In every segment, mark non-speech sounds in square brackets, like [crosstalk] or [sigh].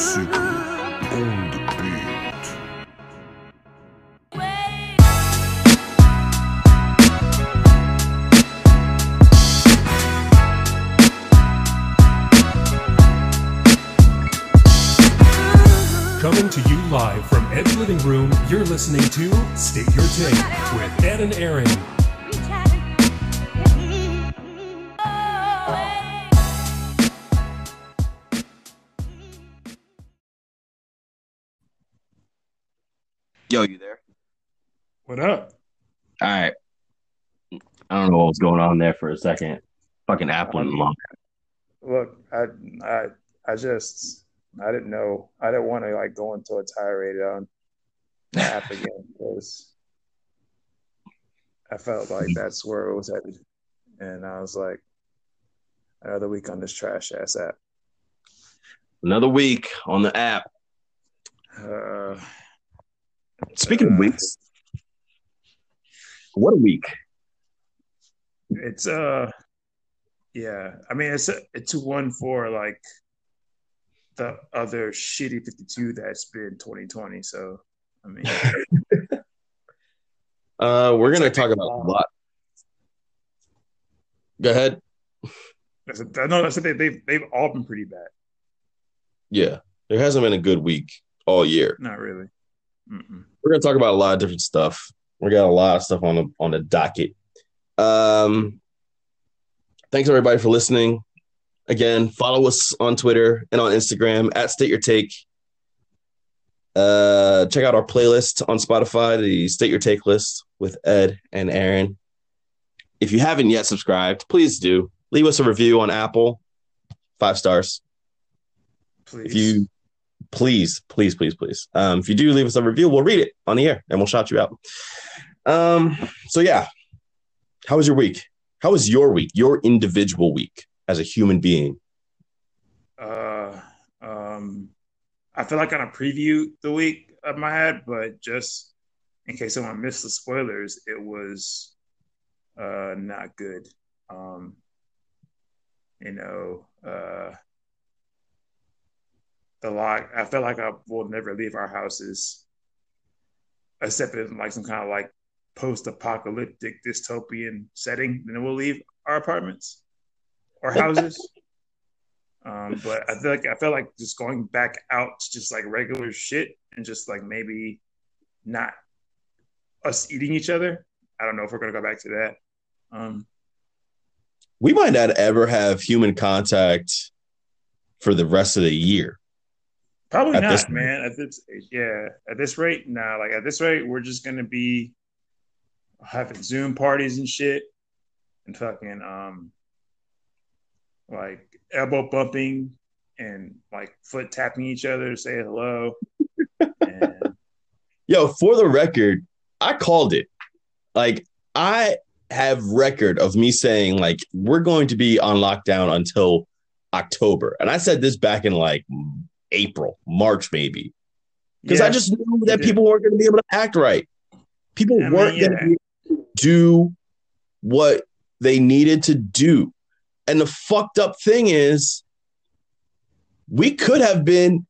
Seeker on the beat. Coming to you live from Ed's living room, you're listening to State Your Take with Ed and Aaron. Yo, you there? What up? All right. I don't know what was going on there for a second. Fucking Apple and long. Look, I, I, I just, I didn't know. I didn't want to like go into a tirade on the app [laughs] again because I felt like that's where it was headed, and I was like, another week on this trash ass app. Another week on the app. Uh, Speaking of Uh, weeks, what a week. it's uh, yeah. I mean, it's a, it's one for like the other shitty fifty two that's been twenty twenty. So I mean, [laughs] Uh, we're gonna talk about a lot. Go ahead. that's a, no, that's a, they, they've they've all been pretty bad. Yeah, there hasn't been a good week all year. Not really. Mm-mm. We're gonna talk about a lot of different stuff. We got a lot of stuff on the on the docket. Um, thanks everybody for listening. Again, follow us on Twitter and on Instagram at State Your Take. Uh, check out our playlist on Spotify, the State Your Take list with Ed and Aaron. If you haven't yet subscribed, please do. Leave us a review on Apple, five stars. Please. If you please, please, please, please. Um, if you do leave us a review, we'll read it on the air and we'll shout you out. Um, so yeah. How was your week? How was your week? Your individual week as a human being? uh, um, I feel like I kind of preview the week of my head, but just in case someone missed the spoilers, it was uh not good. Um, you know, uh, the lock. I felt like I will never leave our houses, except in like some kind of like post-apocalyptic dystopian setting. Then we'll leave our apartments or houses. [laughs] Um, but I feel like I felt like just going back out to just like regular shit and just like maybe not us eating each other. I don't know if we're gonna go back to that. Um, We might not ever have human contact for the rest of the year. Probably At not, man. At this, yeah, at this rate, nah. Like at this rate, we're just gonna be having Zoom parties and shit, and fucking um, like elbow bumping and like foot tapping each other to say hello. [laughs] and Yo, for the record, I called it. Like, I have record of me saying like we're going to be on lockdown until October, and I said this back in like April, March, maybe, because I just knew that people weren't going to be able to act right. People I mean, weren't going yeah. able to do what they needed to do, and the fucked up thing is, we could have been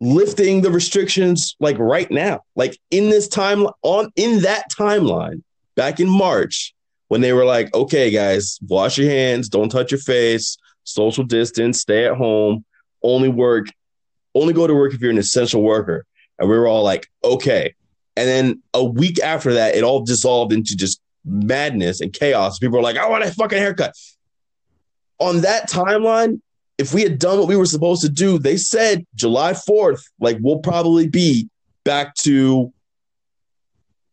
lifting the restrictions like right now. Like in this time on in that timeline back in march when they were like okay guys wash your hands don't touch your face social distance stay at home only work only go to work if you're an essential worker and we were all like okay and then a week after that it all dissolved into just madness and chaos people were like i want a fucking haircut on that timeline if we had done what we were supposed to do, they said July 4th, like we'll probably be back to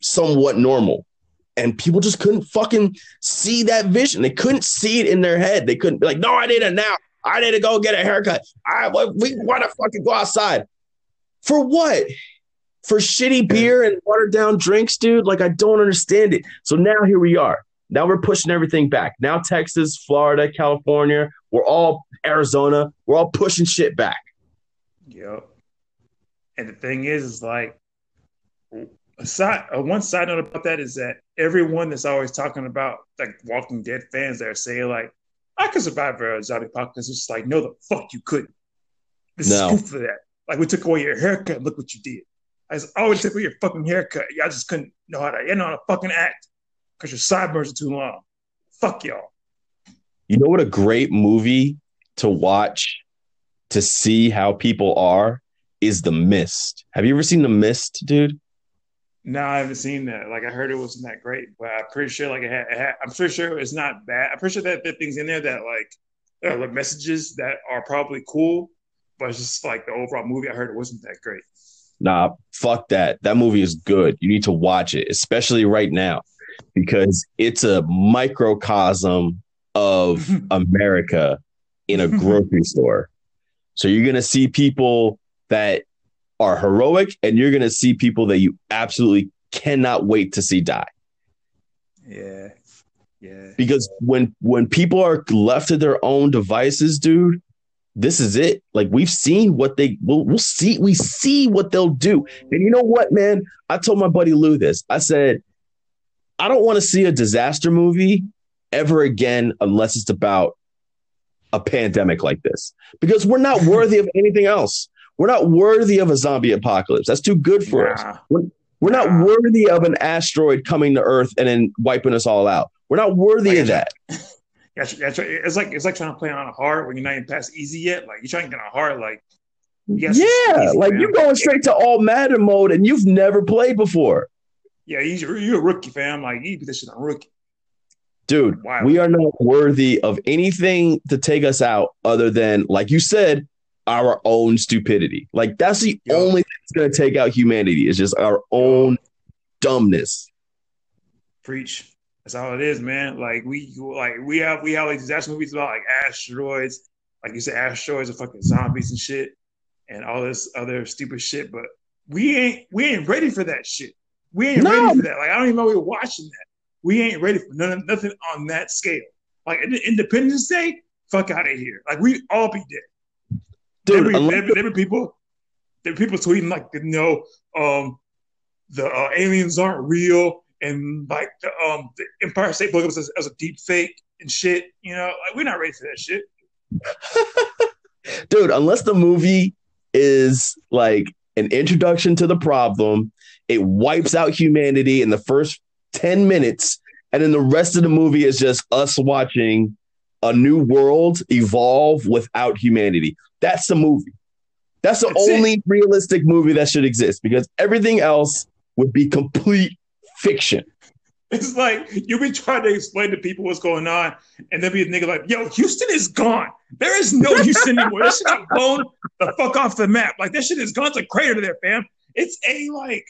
somewhat normal. And people just couldn't fucking see that vision. They couldn't see it in their head. They couldn't be like, no, I need it now. I need to go get a haircut. I we want to fucking go outside. For what? For shitty beer and watered down drinks, dude? Like I don't understand it. So now here we are. Now we're pushing everything back. Now Texas, Florida, California, we're all Arizona, we're all pushing shit back. Yep. And the thing is, is like a side, uh, one side note about that is that everyone that's always talking about like Walking Dead fans that are saying like, I could survive a zombie apocalypse. It's just like, no, the fuck you couldn't. This No. is proof of that. Like we took away your haircut. Look what you did. I just always took away your fucking haircut. Y'all just couldn't know how to. You know how to fucking act because your sideburns are too long. Fuck y'all. You know what a great movie to watch to see how people are is The Mist. Have you ever seen The Mist, dude? No, I haven't seen that. Like I heard it wasn't that great, but I'm pretty sure like it had, it had I'm pretty sure it's not bad. I'm pretty sure that there are things in there that like there are like messages that are probably cool, but it's just like the overall movie I heard it wasn't that great. Nah, fuck that. That movie is good. You need to watch it, especially right now, because it's a microcosm of [laughs] America in a grocery store. So you're gonna see people that are heroic, and you're gonna see people that you absolutely cannot wait to see die. Yeah. Yeah. Because when when people are left to their own devices, dude, this is it. Like we've seen what they we'll, we'll see we see what they'll do. And you know what, man? I told my buddy Lou this. I said, I don't want to see a disaster movie ever again unless it's about a pandemic like this because we're not [laughs] worthy of anything else. We're not worthy of a zombie apocalypse. That's too good for us. We're, we're not worthy of an asteroid coming to Earth and then wiping us all out. We're not worthy Like, of that. [laughs] That's, that's, it's like it's like trying to play on a hard when you're not even past easy yet. Like you're trying to get on hard, like yeah, easy, like man. you're going straight to all matter mode and you've never played before. yeah, you're, you're a rookie, fam. Like you this shit on rookie. Dude, Wow. we are not worthy of anything to take us out other than, like you said, our own stupidity. Like that's the only thing that's going to take out humanity It's just our own dumbness. Preach. That's all it is, man. Like we like we have we have like disaster movies about like asteroids, like you said, asteroids are fucking zombies and shit, and all this other stupid shit. But we ain't we ain't ready for that shit. We ain't No. ready for that. Like I don't even know we were watching that. We ain't ready for none, nothing on that scale. Like in- Independence Day, fuck out of here. Like we all be dead. Dude, there, be, there, be- there be people, there people tweeting like, you know, um, the uh, aliens aren't real, and like the um, the Empire State Building was as, as a deep fake and shit. You know, like we're not ready for that shit. [laughs] dude, unless the movie is like an introduction to the problem, it wipes out humanity in the first 10 minutes, and then the rest of the movie is just us watching a new world evolve without humanity. That's the movie. That's the That's it. only realistic movie that should exist because everything else would be complete fiction. It's like you be trying to explain to people what's going on, and then be a nigga like, "Yo, Houston is gone. There is no Houston anymore. This shit got [laughs] blown the fuck off the map. Like this shit is gone. It's a crater there, fam. It's a like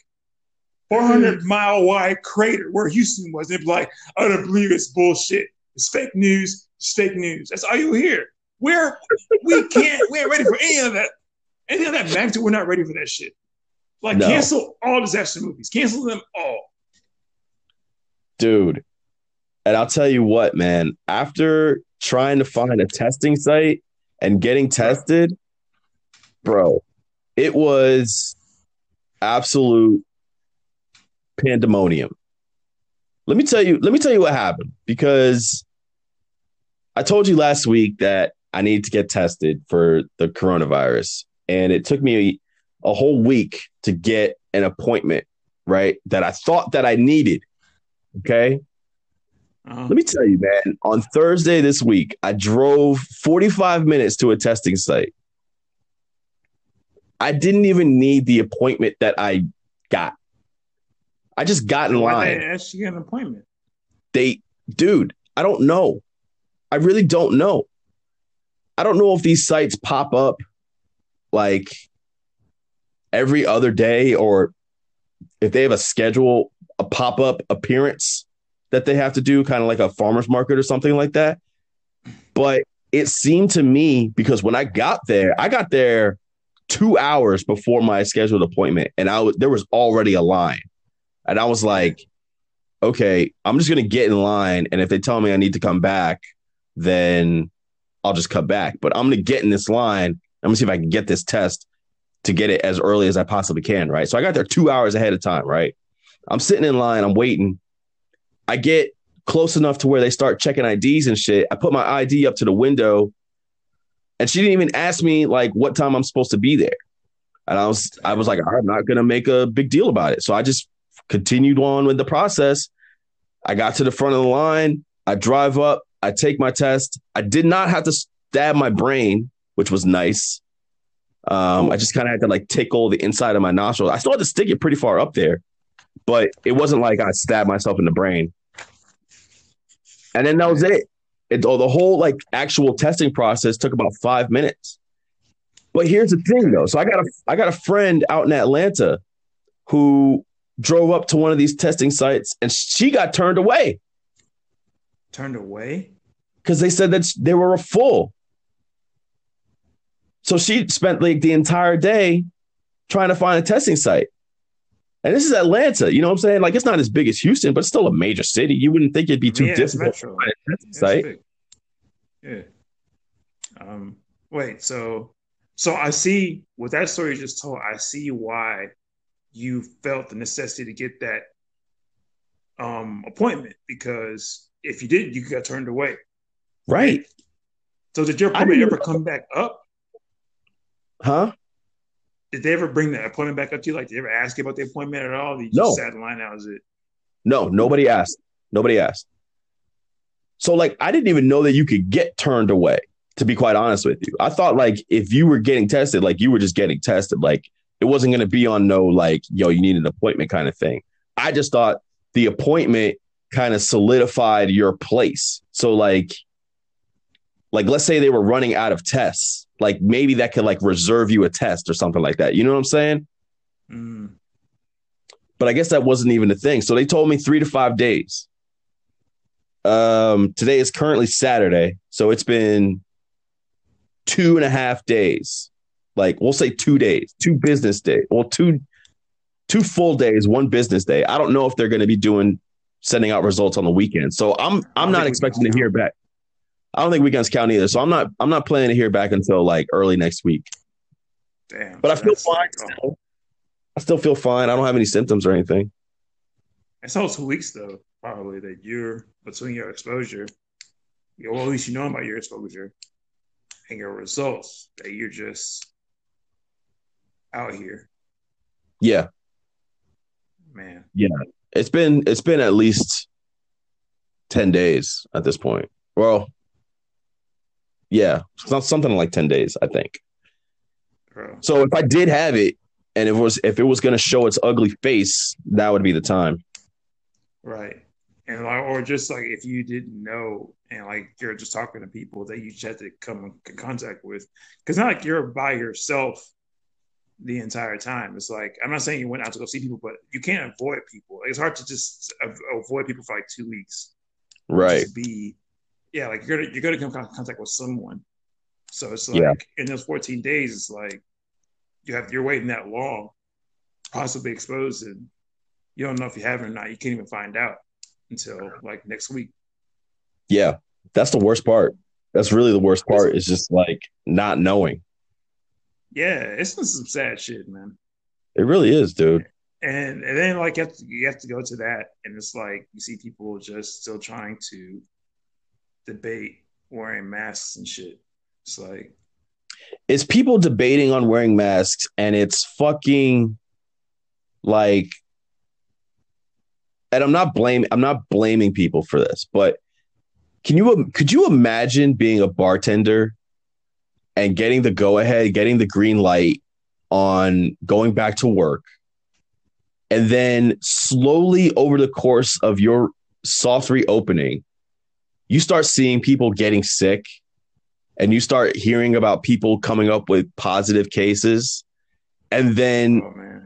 400 mm. mile wide crater where Houston was. They'd be like, oh, I don't believe it's bullshit. It's fake news. Fake news. That's all you hear. We're we can't. We ain't ready for any of that. Any of that magnitude. We're not ready for that shit. Like No. cancel all disaster movies. Cancel them all. dude. And I'll tell you what, man, after trying to find a testing site and getting tested, bro, it was absolute pandemonium. Let me tell you, let me tell you what happened because I told you last week that I needed to get tested for the coronavirus and it took me a whole week to get an appointment, right? That I thought that I needed. Okay. Uh-huh. Let me tell you, man, on Thursday this week, I drove 45 minutes to a testing site. I didn't even need the appointment that I got. I just got in Why line. they ask you an appointment? They, dude, I don't know. I really don't know. I don't know if these sites pop up like every other day or if they have a schedule, a pop up appearance that they have to do, kind of like a farmer's market or something like that. But it seemed to me because when I got there, I got there two hours before my scheduled appointment, and I was there was already a line, and I was like, okay, I'm just gonna get in line, and if they tell me I need to come back, then I'll just cut back. But I'm gonna get in this line. I'm gonna see if I can get this test to get it as early as I possibly can, right? So I got there two hours ahead of time, right? I'm sitting in line, I'm waiting. I get close enough to where they start checking IDs and shit. I put my ID up to the window, and she didn't even ask me like what time I'm supposed to be there. And I was I was like, I'm not gonna make a big deal about it. So I just continued on with the process. I got to the front of the line. I drive up. I take my test. I did not have to stab my brain, which was nice. Um, I just kind of had to like tickle the inside of my nostrils. I still had to stick it pretty far up there, but it wasn't like I stabbed myself in the brain. And then that was it. It the whole like actual testing process took about five minutes. But here's the thing though. So I got a I got a friend out in Atlanta who drove up to one of these testing sites and she got turned away Turned away. because they said that they were a full. So she spent like the entire day trying to find a testing site. And this is Atlanta, you know what I'm saying? Like it's not as big as Houston, but it's still a major city. You wouldn't think it'd be too Yeah, difficult to find a testing That's site. big. Yeah. Um. Wait. So, so I see with that story you just told. I see why you felt the necessity to get that um appointment because if you didn't, you got turned away. Right. So did your appointment ever come back up? Huh? Did they ever bring the appointment back up to you? Like, did they ever ask you about the appointment at all? You just No. sat in line. That was it. No, nobody asked. Nobody asked. So like I didn't even know that you could get turned away, to be quite honest with you. I thought like if you were getting tested, like you were just getting tested. Like it wasn't gonna be on no like, yo, you need an appointment kind of thing. I just thought the appointment kind of solidified your place. So like like let's say they were running out of tests. Like maybe that could like reserve you a test or something like that. You know what I'm saying? Mm. but I guess that wasn't even a thing. So they told me three to five days. Um, today is currently Saturday, so it's been two and a half days. Like we'll say two days, two business days, well, two two full days, one business day. I don't know if they're going to be doing sending out results on the weekend. So I'm I'm don't expecting to hear back. I don't think weekends count either. So I'm not I'm not planning to hear back until like early next week. Damn. But I feel fine still. I still feel fine. I don't have any symptoms or anything. It's all two weeks though, probably that you're between your exposure, you well, at least you know about your exposure and your results that you're just out here, Yeah. man. It's been it's been at least 10 days at this point. Well, yeah, some- something like 10 days, I think. Bro. So if I did have it and it was if it was going to show its ugly face, that would be the time. Right. And like, or just like if you didn't know and like you're just talking to people that you just had to come in contact with, because not like you're by yourself the entire time. It's like I'm not saying you went out to go see people, but you can't avoid people. It's hard to just avoid people for like two weeks. Right. Just be, yeah, like you're gonna you're gonna come in contact with someone. So it's like Yeah. in those 14 days, it's like you have you're waiting that long, possibly exposed, and you don't know if you have it or not. You can't even find out until like next week. Yeah. That's the worst part. That's really the worst part is just like not knowing. Yeah, it's some sad shit, man. It really is, dude. And and then like you have to, you have to go to that, and it's like you see people just still trying to debate wearing masks and shit. It's like It's people debating on wearing masks and it's fucking like and I'm not blaming I'm not blaming people for this, but can you could you imagine being a bartender and getting the go ahead, getting the green light on going back to work. And then slowly over the course of your soft reopening you start seeing people getting sick and you start hearing about people coming up with positive cases. And then oh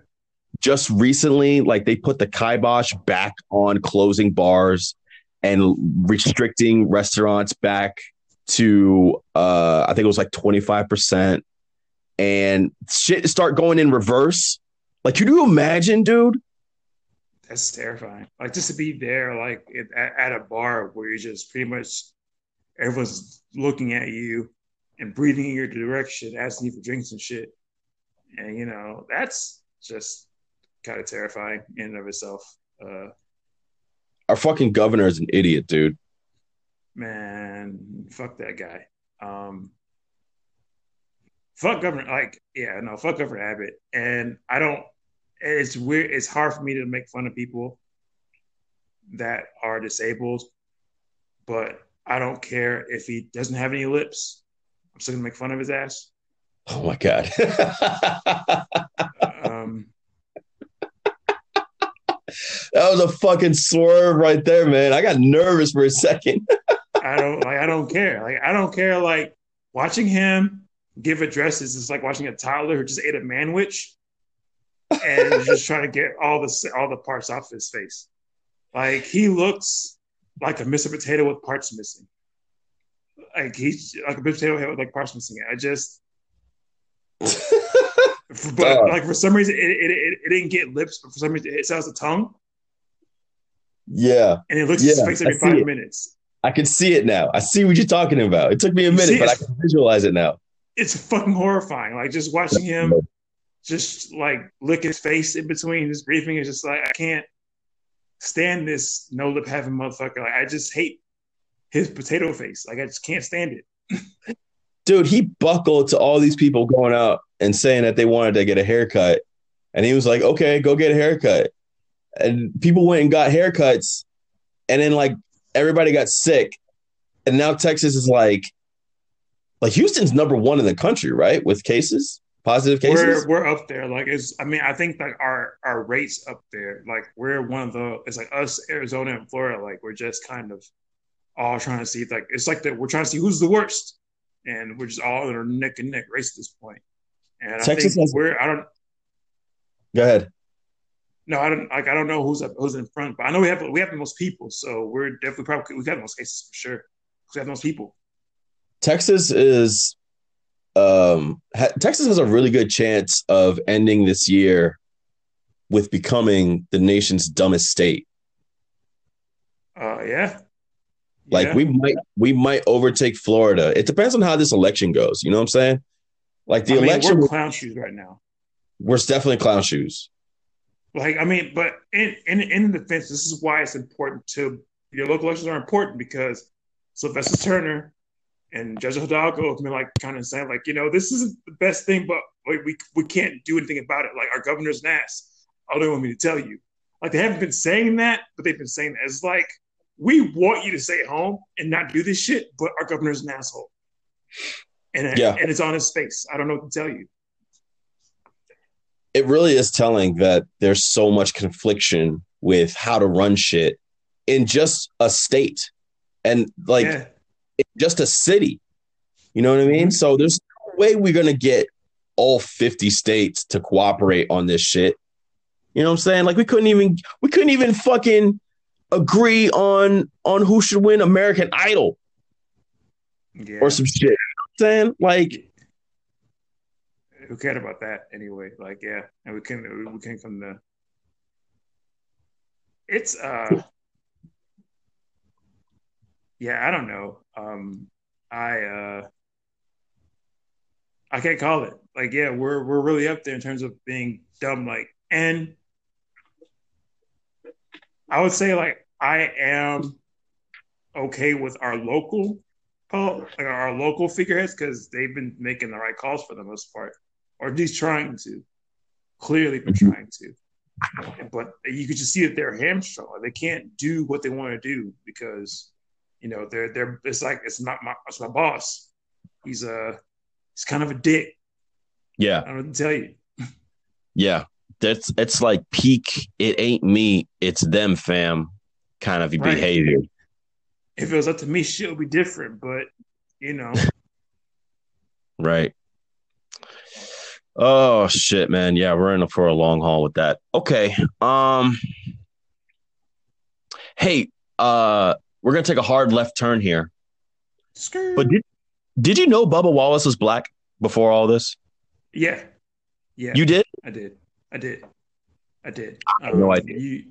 just recently, like they put the kibosh back on closing bars and restricting restaurants back to uh I think it was like 25% and shit start going in reverse. Like could you imagine, dude? that's terrifying. Like just to be there, like at, at a bar where you're just pretty much everyone's looking at you and breathing in your direction, asking you for drinks and shit. And you know that's just kind of terrifying in and of itself. Uh, Our fucking governor is an idiot, dude. Man, fuck that guy. Um, fuck Governor. Like, yeah, no, fuck Governor Abbott. And I don't. It's weird. It's hard for me to make fun of people that are disabled, but I don't care if he doesn't have any lips. I'm still gonna make fun of his ass. Oh my god. [laughs] Um, that was a fucking swerve right there, man. I got nervous for a second. [laughs] I don't like. I don't care. Like, I don't care. Like watching him give addresses is like watching a toddler who just ate a manwich and just trying to get all the all the parts off his face. Like he looks like a Mr. Potato with parts missing. Like he's like a Mr. Potato with like parts missing. I just, [laughs] but Dog. like for some reason it, it, it, it didn't get lips, but for some reason it sounds the tongue yeah, and it looks at his Yeah, face every five it. I can see it now. I see what you're talking about. It took me a minute, see but I can visualize it now. It's fucking horrifying. Like just watching him just like lick his face in between his briefing is just like I can't stand this no lip having motherfucker. Like I just hate his potato face. Like I just can't stand it. Dude, he buckled to all these people going out and saying that they wanted to get a haircut. And he was like, okay, go get a haircut. And people went and got haircuts. And then like everybody got sick. And now Texas is like, like Houston's number one in the country, right? With cases, positive cases. We're we're up there. Like it's I mean, I think like our our rates up there, like we're one of the it's like us, Arizona and Florida, like we're just kind of all trying to see like it's like that we're trying to see who's the worst. And we're just all in a neck and neck race at this point. And I Texas has- we're I don't Go ahead. No, I don't like. I don't know who's up, who's in front, but I know we have we have the most people, so we're definitely probably we got the most cases for sure. 'Cause we have the most people. Texas is um ha- Texas has a really good chance of ending this year with becoming the nation's dumbest state. Uh, yeah. Like Yeah. we might we might overtake Florida. It depends on how this election goes. You know what I'm saying? Like the I mean, election, we're clown shoes right now. we're definitely clown shoes. Like, I mean, but in in in the defense, this is why it's important to your local elections are important because Sylvester Turner and Judge Hidalgo have been like kind of saying like, you know, this isn't the best thing, but we we, we can't do anything about it. Like our governor's an ass. All they want me to tell you. Like they haven't been saying that, but they've been saying that. It's like we want you to stay home and not do this shit, but our governor's an asshole. And Yeah. and it's on his face. I don't know what to tell you. It really is telling that there's so much confliction with how to run shit in just a state and like yeah. just a city. You know what I mean? Mhm. So there's no way we're gonna get all 50 states to cooperate on this shit. You know what I'm saying? Like we couldn't even we couldn't even fucking agree on on who should win American Idol Yeah. or some shit. Saying? Like who cared about that anyway? Like, yeah, and we can we can come to. It's uh, yeah, I don't know. Um, I uh, I can't call it. Like, yeah, we're we're really up there in terms of being dumb. Like, and I would say like I am okay with our local, like our local figureheads because they've been making the right calls for the most part or at least trying to. Clearly, been Mhm. trying to. But you could just see that they're hamstrung. They can't do what they want to do because, you know, they're they're. It's like it's not my it's my boss. He's a he's kind of a dick. yeah, I don't know what to tell you. yeah. That's it's like peak. It ain't me, it's them, fam. Kind of Right. behavior. If it was up to me, shit would be different. But you know, [laughs] Right. Oh shit, man. Yeah, we're in for a long haul with that. Okay. Um Hey, uh we're going to take a hard left turn here. skirt. But did did you know Bubba Wallace was black before all this? yeah, yeah, You did? I did. I did. I did. I had no Um, idea. You,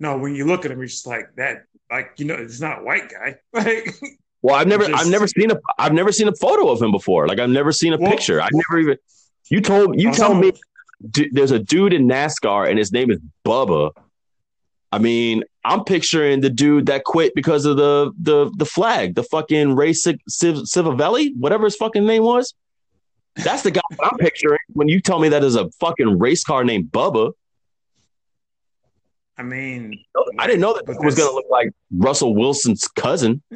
no, when you look at him, you're just like that. Like you know, it's not a white guy. [laughs] Like Well, I've never Just- I've never seen a I've never seen a photo of him before. Like I've never seen a Well- picture. I've never even You told you Oh, tell me d- there's a dude in NASCAR and his name is Bubba. I mean, I'm picturing the dude that quit because of the the the flag, the fucking Ray Civ- Civavelli, whatever his fucking name was. That's the guy I'm picturing when you tell me that is a fucking race car named Bubba. I mean, I didn't know that it was this- going to look like Russell Wilson's cousin. [laughs]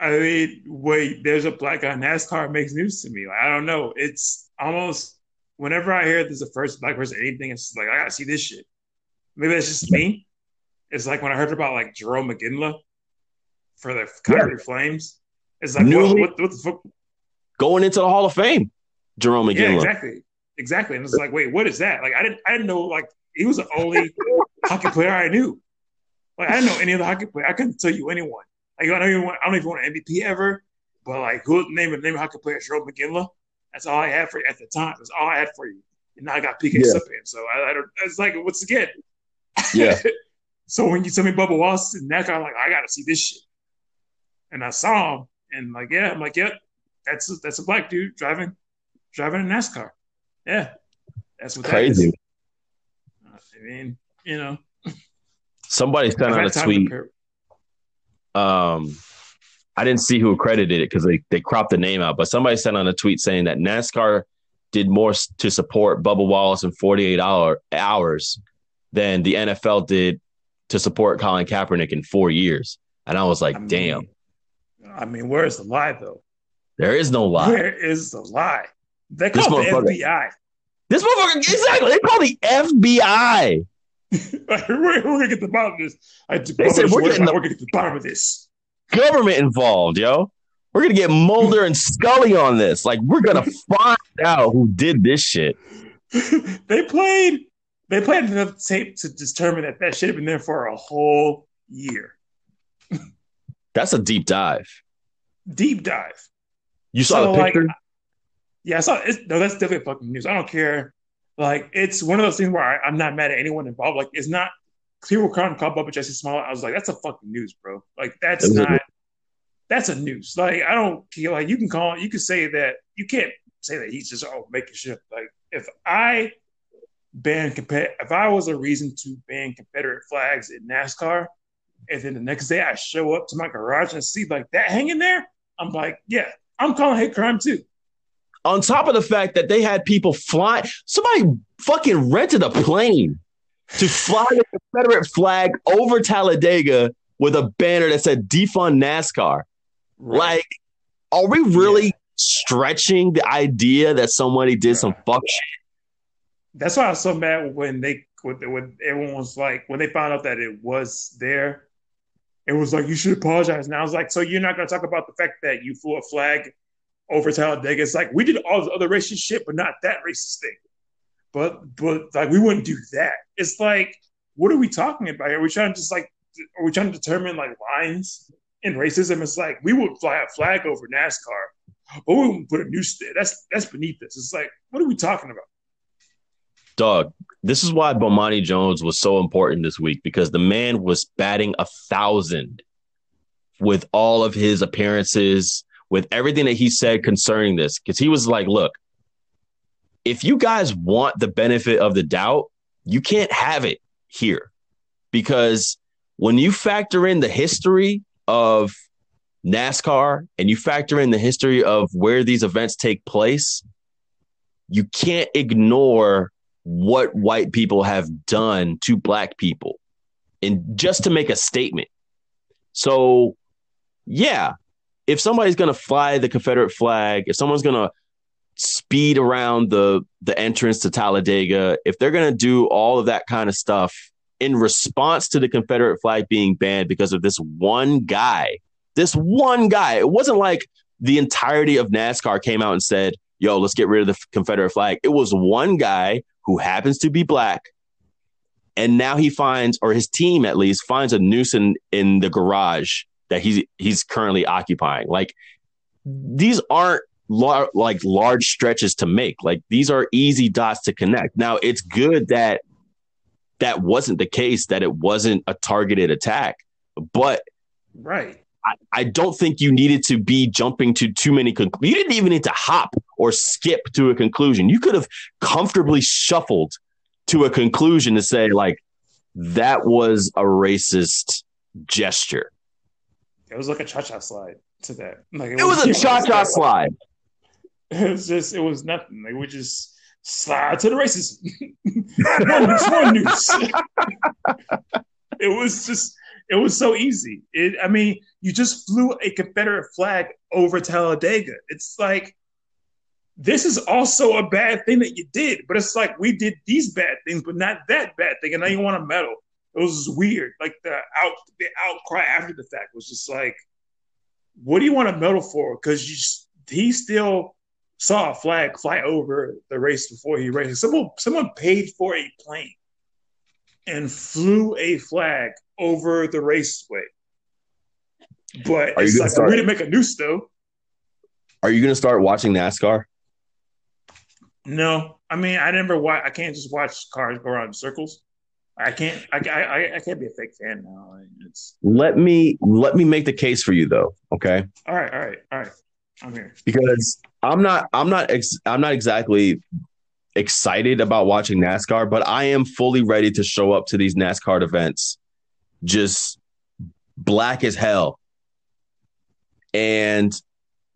I mean, wait, there's a black guy in NASCAR makes news to me. Like, I don't know. It's almost whenever I hear there's a first black person anything, it's just like I gotta see this shit. Maybe that's just me. It's like when I heard about like Jarome Iginla for the Calgary Flames. It's like what, Newly- what, what the fuck? Going into the Hall of Fame, Jarome Yeah, Iginla. exactly, exactly. And it's like, wait, what is that? Like, I didn't, I didn't know. Like, he was the only [laughs] hockey player I knew. Like, I didn't know any other hockey player. I couldn't tell you anyone. Like, I don't even, want, I don't even want an MVP ever. But like, who name the name of hockey player? Jarome Iginla. That's all I had for you at the time. That's all I had for you. And now I got PK Yeah. Subban. So I, I don't. It's like once again. Yeah. [laughs] so when you tell me Bubba Wallace and that guy, I'm like, I got to see this shit. And I saw him, and like, yeah, I'm like, yep, that's a, that's a black dude driving driving a NASCAR. Yeah, that's what Crazy. That is. I mean, you know, Somebody sent out a tweet. Um, I didn't see who accredited it because they, they cropped the name out, but somebody sent on a tweet saying that NASCAR did more to support Bubba Wallace in 48 hour, hours than the NFL did to support Colin Kaepernick in four years. And I was like, I mean, damn, I mean, where's the lie though? there is no lie. Where is the lie? They call the FBI. This motherfucker, exactly. They call the FBI. [laughs] Like, we're, we're gonna get the bottom of this. I, They said, we're getting the- we're gonna get the bottom of this. Government involved, yo. We're gonna get Mulder and Scully on this. Like, we're gonna [laughs] find out who did this shit. [laughs] they played. They played enough tape to determine that that should have been there for a whole year. That's a deep dive. Deep dive. You saw So, the like, picture? Yeah, I saw it. No, that's definitely fucking news. I don't care. Like, it's one of those things where I, I'm not mad at anyone involved. Like, it's not people were trying to call Bubba Jussie Smollett. I was like, that's a fucking news, bro. Like, that's a- not. That's a news. Like, I don't care. Like, you can call. You can say that. You can't say that he's just oh making shit. Like, if I ban compet, if I was a reason to ban Confederate flags in NASCAR, and then the next day I show up to my garage and see like that hanging there, I'm like, yeah, I'm calling hate crime too. On top of the fact that they had people fly, somebody fucking rented a plane to fly the Confederate flag over Talladega with a banner that said defund NASCAR. Like, are we really Yeah. stretching the idea that somebody did some fuck shit? That's why I was so mad when they when, when everyone was like when they found out that it was there. It was like you should apologize. And I was like, so you're not going to talk about the fact that you flew a flag over Talladega? It's like we did all this other racist shit, but not that racist thing. But but like we wouldn't do that. It's like what are we talking about? Are we trying to just like are we trying to determine like lines in racism? It's like we would fly a flag over NASCAR, but we wouldn't put a new that's that's beneath us. It's like what are we talking about? Dog, this is why Bomani Jones was so important this week because the man was batting a thousand with all of his appearances, with everything that he said concerning this. Because he was like, look, if you guys want the benefit of the doubt, you can't have it here. Because when you factor in the history of NASCAR and you factor in the history of where these events take place, you can't ignore what white people have done to black people and just to make a statement. So, yeah, if somebody's going to fly the Confederate flag, if someone's going to speed around the the entrance to Talladega, if they're going to do all of that kind of stuff in response to the Confederate flag being banned because of this one guy, this one guy, it wasn't like the entirety of NASCAR came out and said, "Yo, let's get rid of the Confederate flag." It was one guy who happens to be black and now he finds or his team at least finds a noose in, in the garage that he's he's currently occupying like these aren't lar- like large stretches to make like these are easy dots to connect now it's good that that wasn't the case that it wasn't a targeted attack but Right. I, I don't think you needed to be jumping to too many conclusions. You didn't even need to hop or skip to a conclusion. You could have comfortably shuffled to a conclusion to say, like, that was a racist gesture. It was like a cha cha slide to that. Like It was a cha cha slide. [laughs] It was just it was nothing. Like we just slide to the races. [laughs] one one [laughs] it was just it was so easy. It I mean, you just flew a Confederate flag over Talladega. It's like this is also a bad thing that you did, but it's like we did these bad things, but not that bad thing, and now you want a medal. It was weird. Like the out the outcry after the fact was just like, what do you want a medal for? Because you he still saw a flag fly over the race before he raced. Someone someone paid for a plane and flew a flag over the raceway. But Are you it's gonna like start- we didn't make a noose though. Are you going to start watching NASCAR? No, I mean I never watch. I can't just watch cars go around in circles. I can't. I, I, I can't be a fake fan now. It's Let me let me make the case for you though, okay? all right. All right. All right. I'm here. Because I'm not I'm not ex- I'm not exactly excited about watching NASCAR, but I am fully ready to show up to these NASCAR events just black as hell. And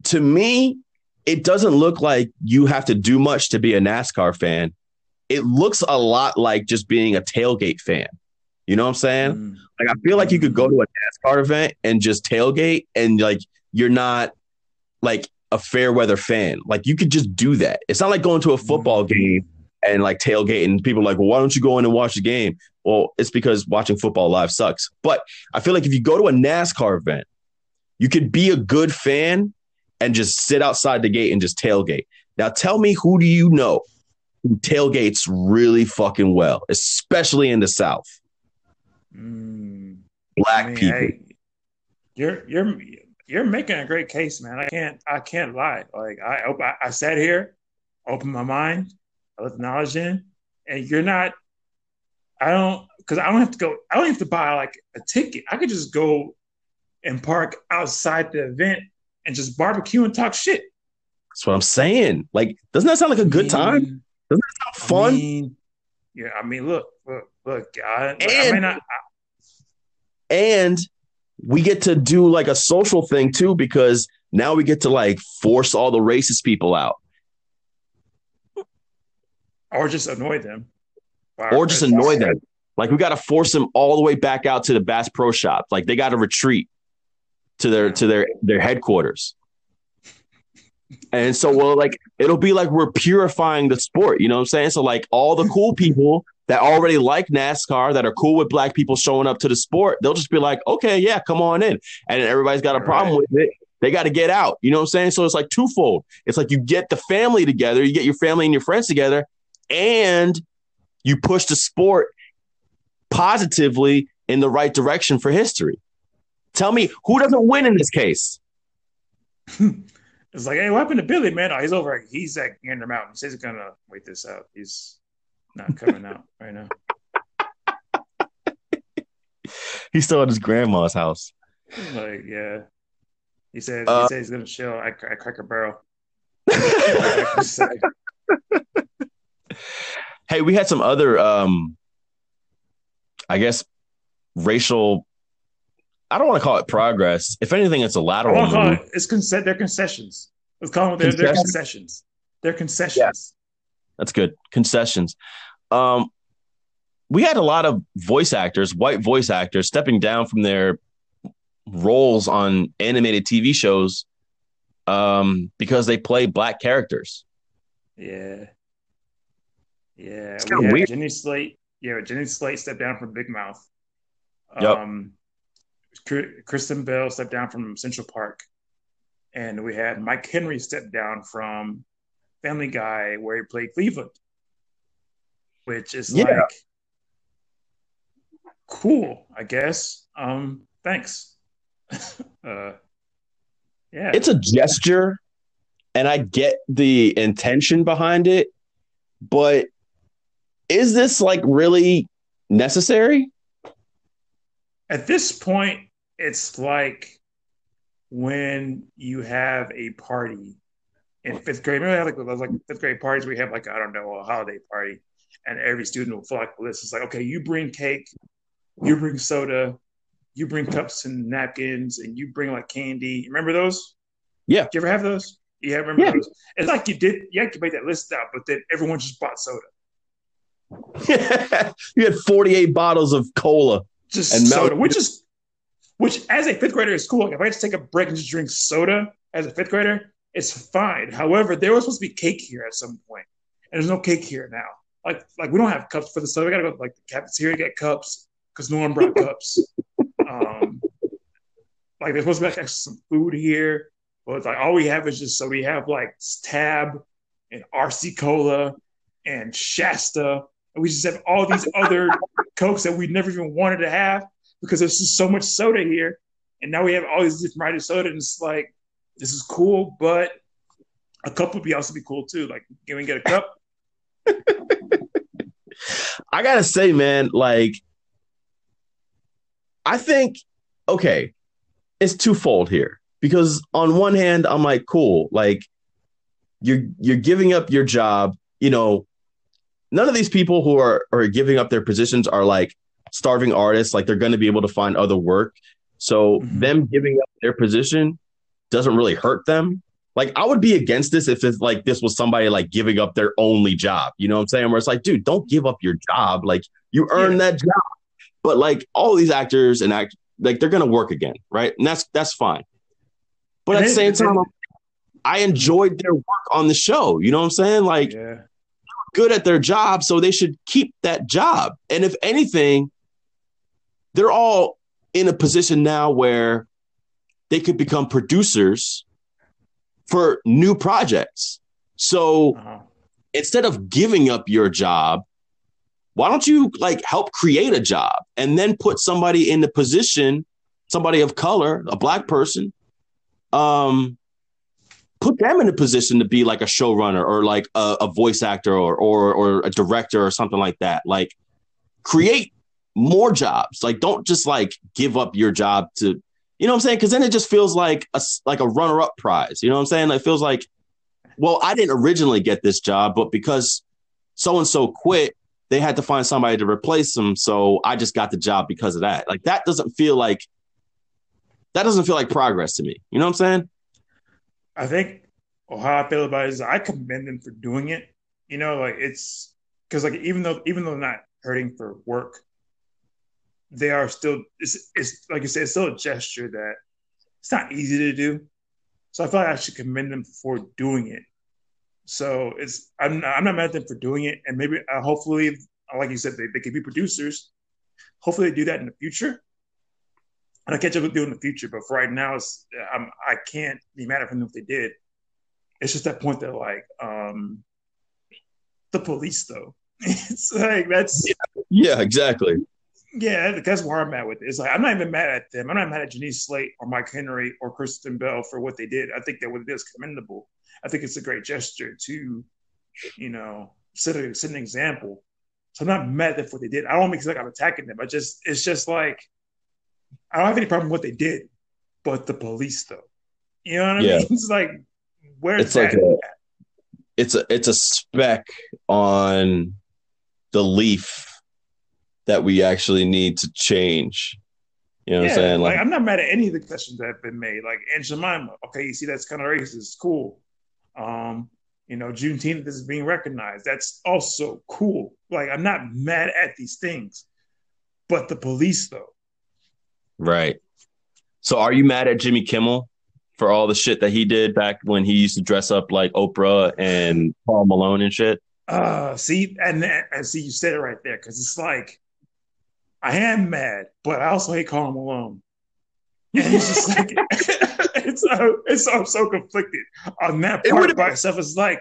to me, it doesn't look like you have to do much to be a NASCAR fan. It looks a lot like just being a tailgate fan. You know what I'm saying? Mm. Like I feel like you could go to a NASCAR event and just tailgate and like you're not like a fair weather fan. Like you could just do that. It's not like going to a football game and like tailgate and people like, well, why don't you go in and watch the game? Well, it's because watching football live sucks. But I feel like if you go to a NASCAR event, you could be a good fan and just sit outside the gate and just tailgate. Now tell me who do you know tailgates really fucking well, especially in the South? Mm. Black I mean, people. hey, you're you're you're making a great case, man. I can't I can't lie. Like I I, I sat here, opened my mind, I let the knowledge in, and you're not. I don't because I don't have to go. I don't have to buy like a ticket. I could just go and park outside the event and just barbecue and talk shit. That's what I'm saying. Like, doesn't that sound like a good time? Doesn't that sound fun? I mean, yeah, I mean, look, look, look. I, I And- mean, I, I, and we get to do like a social thing too because now we get to like force all the racist people out. Or just annoy them, or just annoy them. Like we got to force them all the way back out to the bass pro shop. Like they got to retreat to their to their their headquarters and so well like it'll be like we're purifying the sport you know what i'm saying? So like all the cool people that already like nascar that are cool with black people showing up to the sport they'll just be like okay yeah come on in. And everybody's got a problem with it. They got to get out you know what i'm saying? So it's like twofold. It's like you get the family together you get your family and your friends together and you push the sport positively in the right direction for history. Tell me who doesn't win in this case [laughs] It's like, hey, what happened to Billy, man? Oh, he's over. He's at Gander Mountain. He says he's gonna wait this out. He's not coming out [laughs] right now. he's still at his grandma's house Like, yeah. He said Uh, he said he's gonna chill at, at Cracker Barrel. [laughs] hey we had some other um i guess racial i don't want to call it progress if anything it's a lateral want to call move. it. It's. They're concessions. Let's call them. They're, they're concessions. They're concessions. That's good. Concessions. Um, we had a lot of voice actors, white voice actors, stepping down from their roles on animated TV shows um, because they play black characters. Yeah. Yeah. It's we had weird. Jenny Slate. Yeah, Jenny Slate stepped down from Big Mouth. Yep. Um, Kristen Bell stepped down from Central Park. And we had Mike Henry step down from Family Guy, where he played Cleveland, which is Yeah. like cool, I guess. Um, thanks. [laughs] uh, yeah. It's a gesture, and I get the intention behind it, but is this like really necessary? At this point, it's like when you have a party in fifth grade. Remember, like those like fifth grade parties where you have like I don't know a holiday party, and every student will fill out the list. It's like, okay, you bring cake, you bring soda, you bring cups and napkins, and you bring like candy. Remember those? Yeah. Did you ever have those? Yeah, I remember Yeah. those. It's like you did. You had to make that list out, but then everyone just bought soda. [laughs] you had 48 bottles of cola. Just And soda, Mel- which is which as a fifth grader is cool. Like if I had to take a break and just drink soda as a fifth grader, it's fine. However, there was supposed to be cake here at some point, and there's no cake here now. Like like we don't have cups for the soda. We gotta go to, like the cafeteria to get cups because no one brought [laughs] cups. Um, like there's supposed to be like some food here, but like all we have is just so we have like Tab and RC Cola and Shasta, and we just have all these other [laughs] cokes that we never even wanted to have because there's just so much soda here, and now we have all these different varieties of soda, and it's like this is cool, but a cup would be also be cool too. Like, can we get a cup? [laughs] I gotta say, man, like, I think, okay, it's twofold here because on one hand, I'm like, cool, like, you're you're giving up your job. You know, none of these people who are are giving up their positions are like starving artists. Like, they're going to be able to find other work. So Mhm. them giving up their position doesn't really hurt them. Like I would be against this if it's like this was somebody like giving up their only job. You know what I'm saying? Where it's like, dude, don't give up your job. Like you earned Yeah. that job. But like all these actors and act like they're gonna work again, right? And that's that's fine. But And at the same time, I enjoyed their work on the show. You know what I'm saying? Like yeah, good at their job, so they should keep that job. And if anything, they're all in a position now where they could become producers for new projects. So uh-huh. instead of giving up your job, why don't you like help create a job and then put somebody in the position, somebody of color, a black person, um, put them in a position to be like a showrunner or like a, a voice actor or, or or a director or something like that. Like create more jobs. Like don't just like give up your job to you know what I'm saying? Because then it just feels like a like a runner up prize. You know what I'm saying? It feels like, well, I didn't originally get this job, but because so and so quit, they had to find somebody to replace them. So I just got the job because of that. Like that doesn't feel like that doesn't feel like progress to me. You know what I'm saying? I think how I feel about it is I commend them for doing it. You know, like it's because like even though even though they're not hurting for work, they are still it's it's like you said, it's still a gesture that it's not easy to do. So I feel like I should commend them for doing it. So it's I'm not, I'm not mad at them for doing it, and maybe uh, hopefully, like you said, they, they could be producers. Hopefully, they do that in the future. And I catch up with do in the future, but for right now, it's I'm I can't be mad at them if they did. It's just that point that like um the police though. [laughs] it's like that's Yeah, exactly. yeah, that's where I'm at with it. It's like I'm not even mad at them. I'm not mad at Jenny Slate or Mike Henry or Kristen Bell for what they did. I think that what it is commendable. I think it's a great gesture to, you know, set a set an example. So I'm not mad at what they did. I don't make it like I'm attacking them. I just it's just like I don't have any problem with what they did, but the police though. You know what I Yeah. mean? [laughs] It's like where's It's like that? a- It's a it's a speck on the leaf that we actually need to change. You know what I'm saying? like, Like, I'm not mad at any of the questions that have been made. Like Aunt Jemima, okay, you see that's kind of racist. It's cool. Um, you know, Juneteenth is being recognized. That's also cool. Like I'm not mad at these things, but the police though. Right. So are you mad at Jimmy Kimmel for all the shit that he did back when he used to dress up like Oprah and Karl Malone and shit? Uh, see, and and see, you said it right there because it's like I am mad, but I also hate Karl Malone. And it's just [laughs] like [laughs] it's so it's so, I'm so conflicted on that It part would've- by itself. It's like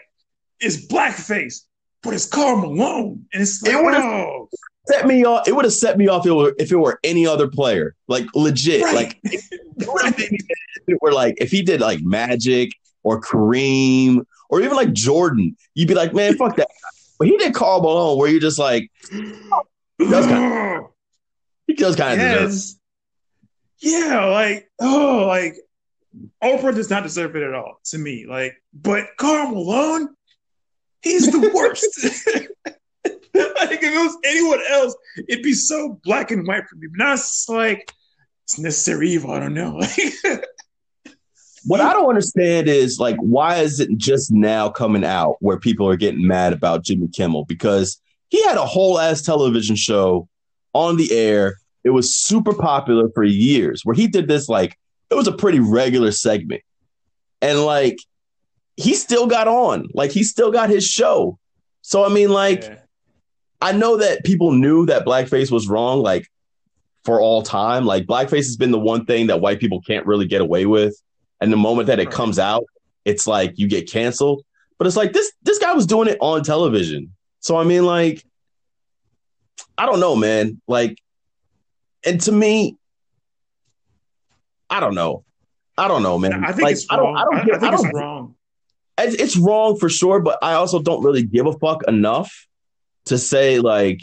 it's blackface, but it's Karl Malone, and it's like It oh, Set me off. It would have set me off if it were, if it were any other player, like legit. right. Like it would have made me if it were like if he did like Magic or Kareem or even like Jordan, you'd be like, man, fuck that. But he did Karl Malone, where you're just like, he does kind of, [clears throat] he does kind of deserve. yeah, like oh, like Oprah does not deserve it at all to me. Like, but Karl Malone, he's the worst. [laughs] [laughs] [laughs] like if it was anyone else, it'd be so black and white for me. But now it's like it's necessary evil. I don't know. [laughs] What I don't understand is like, why is it just now coming out where people are getting mad about Jimmy Kimmel? Because he had a whole ass television show on the air. It was super popular for years where he did this, like, it was a pretty regular segment. And like, he still got on, like, he still got his show. So, I mean, like, Yeah. I know that people knew that blackface was wrong, like for all time. Like blackface has been the one thing that white people can't really get away with. And the moment that it comes out, it's like you get canceled. But it's like this this guy was doing it on television. So I mean, like, I don't know, man. Like, and to me, I don't know. I don't know, man. I think like, it's I don't. wrong. I don't. I, I think I don't it's wrong. it's, it's wrong for sure, but I also don't really give a fuck enough to say like,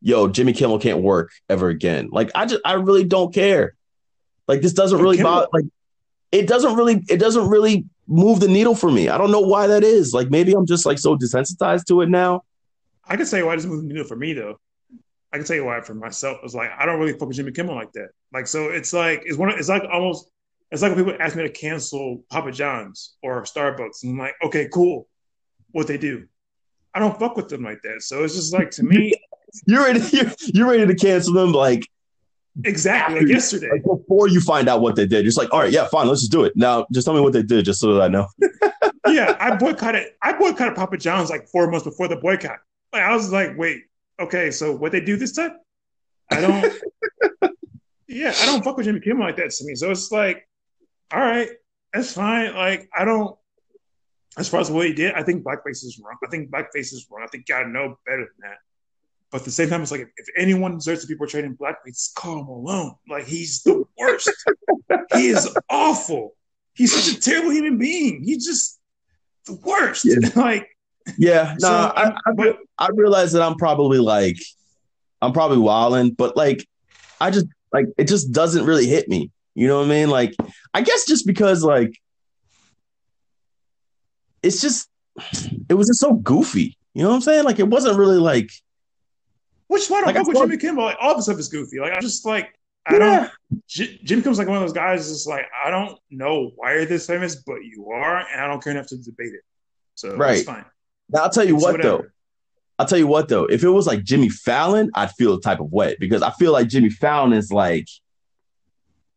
yo, Jimmy Kimmel can't work ever again. Like I just I really don't care. Like this doesn't really bother like it doesn't really it doesn't really move the needle for me. I don't know why that is. Like maybe I'm just like so desensitized to it now. I can tell you why this movie needle for me though. I can tell you why for myself. It's like I don't really fuck with Jimmy Kimmel like that. Like so, it's like it's one. Of, it's like almost. It's like when people ask me to cancel Papa John's or Starbucks, and I'm like, okay, cool. What they do, I don't fuck with them like that. So it's just like to [laughs] me, You're ready you're, you're ready to cancel them like, exactly like yesterday. like before you find out what they did. You're just like, all right, yeah, fine, let's just do it. Now just tell me what they did just so that I know. [laughs] yeah, I boycotted. I boycotted Papa John's like four months before the boycott. Like I was like, wait, okay, so what they do this time? I don't. [laughs] yeah, I don't fuck with Jimmy Kimmel like that to me. So it's like, all right, that's fine. Like I don't. As far as what he did, I think blackface is wrong. I think blackface is wrong. I think God know better than that. But at the same time, it's like if, if anyone deserves to be portrayed in blackface, it's Karl Malone. Like he's the worst. [laughs] he is awful. He's such a terrible human being. He's just the worst. Yeah. [laughs] like Yeah, no, so, I, I'm- but I realize that I'm probably like, I'm probably wilding, but like, I just like it just doesn't really hit me. You know what I mean? Like, I guess just because like, it's just, it was just so goofy. You know what I'm saying? Like, it wasn't really like, which I don't Like I with Jimmy Kimmel. Like all the stuff is goofy. Like I'm just like I Yeah. don't. J- Jimmy Kimmel's like one of those guys. Just like I don't know why you're this famous, but you are, and I don't care enough to debate it. So Right. it's fine. now I'll tell you It's what whatever. though. I'll tell you what though. If it was like Jimmy Fallon, I'd feel a type of way because I feel like Jimmy Fallon is like,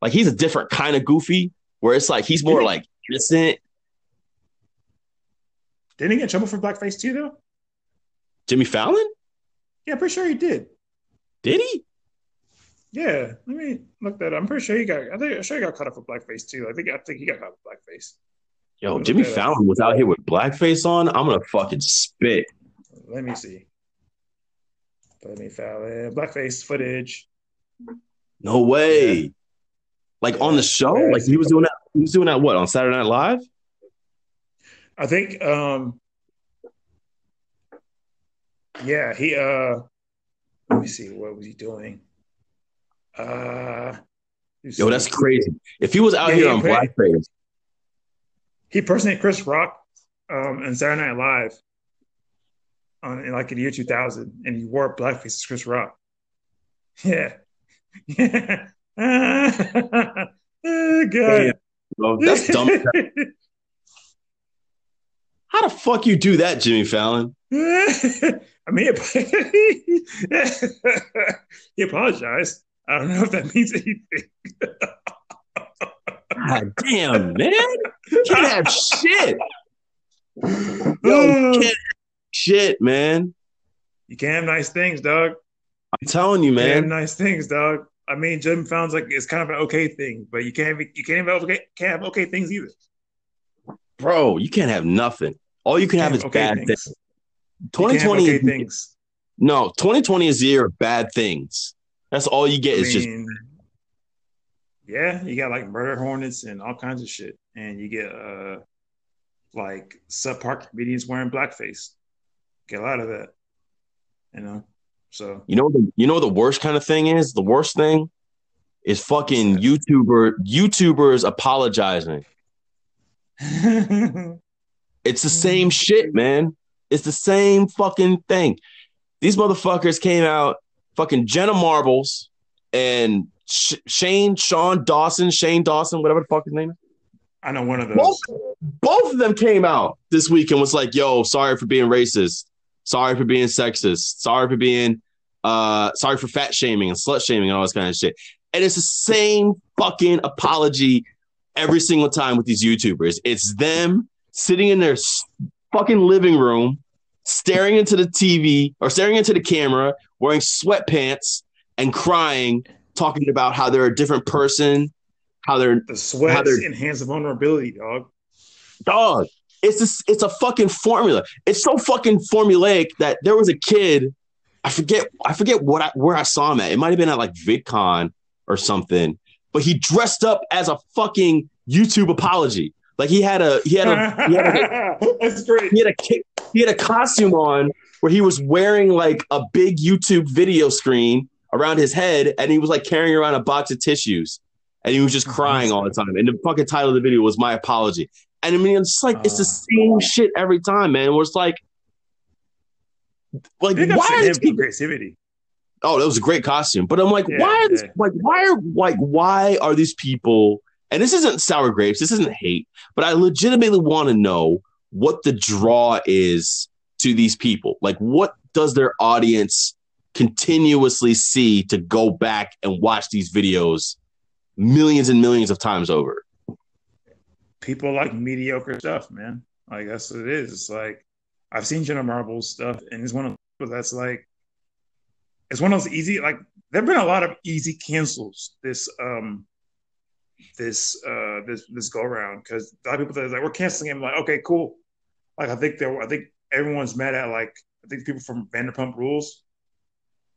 like he's a different kind of goofy where it's like he's more like innocent. Didn't he get in trouble for blackface too, though? Jimmy Fallon? Yeah, pretty sure he did. Did he? Yeah, let me look that. up. I'm pretty sure he got. I think I'm sure he got caught up for blackface too. I think I think he got caught for blackface. Yo, Jimmy up. Fallon was out here with blackface on. I'm gonna fucking spit. Let me see. Let me Fallon blackface footage. No way. Yeah. Like on the show? Yeah, like he was doing that. He was doing that what on Saturday Night Live? I think um yeah, he uh let me see what was he doing? Uh Yo, that's crazy. If he was out Yeah, here he on blackface, He personated Chris Rock um in Saturday Night Live on in like in the year 2000 and he wore blackface as Chris Rock. [laughs] Yeah. [laughs] Yeah. oh, God. bro, that's dumb. [laughs] How the fuck you do that, Jimmy Fallon? [laughs] I mean, [laughs] he apologized. I don't know if that means anything. [laughs] God damn, man. You can't have shit. Yo, can't have shit, man. You can't have nice things, dog. I'm telling you, You can't have man. nice things, dog. I mean, Jim Fallon's like it's kind of an okay thing, but you can't you can't have okay can't have okay things either. Bro, you can't have nothing. All you can have is okay bad things. things. You can't have 2020 okay things. No, 2020 is the year of bad things. That's all you get I is just yeah, you got like murder hornets and all kinds of shit, and you get uh like subpar comedians wearing blackface. Get a lot of that, you know. So you know the you know the worst kind of thing is? The worst thing is fucking YouTuber YouTubers apologizing. [laughs] It's the same shit, man. It's the same fucking thing. These motherfuckers came out fucking Jenna Marbles and Sh- Shane, Sean Dawson, Shane Dawson, whatever the fuck his name is. I know one of those. Both, both of them came out this week and was like, "Yo, sorry for being racist, sorry for being sexist, sorry for being, uh, sorry for fat shaming and slut shaming and all this kind of shit." And it's the same fucking apology every single time with these YouTubers. It's them sitting in their fucking living room, staring into the TV or staring into the camera, wearing sweatpants and crying, talking about how they're a different person, how they're The How they're- enhance the vulnerability, dog. dog. It's a, it's a fucking formula. It's so fucking formulaic that there was a kid. I forget I forget what I, where I saw him at. It might have been at like VidCon or something. But he dressed up as a fucking YouTube apology. Like he had a he had a he had a, [laughs] That's great. he had a he had a costume on where he was wearing like a big YouTube video screen around his head, and he was like carrying around a box of tissues, and he was just crying all the time. And the fucking title of the video was "My Apology." And I mean, it's just like it's the same shit every time, man. Where it's like, like why is are him people? creativity. Oh, that was a great costume. But I'm like, Yeah, why are these yeah. like why are like why are these people? And this isn't sour grapes. This isn't hate. But I legitimately want to know what the draw is to these people. Like, what does their audience continuously see to go back and watch these videos millions and millions of times over? People like mediocre stuff, man. Like that's what it is. It's like I've seen Jenna Marbles stuff, and it's one of those that's like it's one of those easy. Like there've been a lot of easy cancels this um this uh this this go around because a lot of people that are like we're canceling him. Like okay, cool. Like I think there, I think everyone's mad at like I think people from Vanderpump Rules.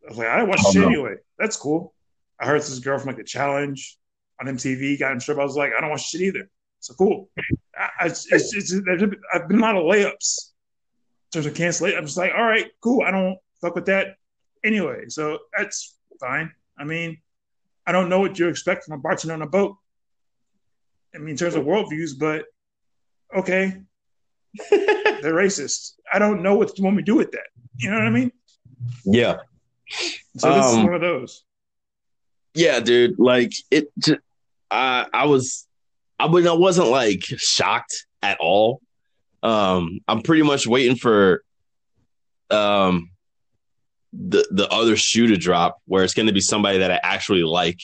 I was like, I didn't watch Oh, shit no. anyway. That's cool. I heard this girl from like the challenge on MTV got in trouble. I was like, I don't watch shit either. So cool. I, I it's, it's, it's, I've been a lot of layups in terms of cancellation. I'm just like, all right, cool. I don't fuck with that anyway. So that's fine. I mean, I don't know what you expect from a bartender on a boat. I mean, in terms of worldviews, but okay, [laughs] they're racist. I don't know what you want me to do with that. You know what I mean? Yeah. So this is Um, one of those. Yeah, dude. Like it. I was. I mean, I wasn't like shocked at all. Um, I'm pretty much waiting for um the the other shoe to drop, where it's going to be somebody that I actually like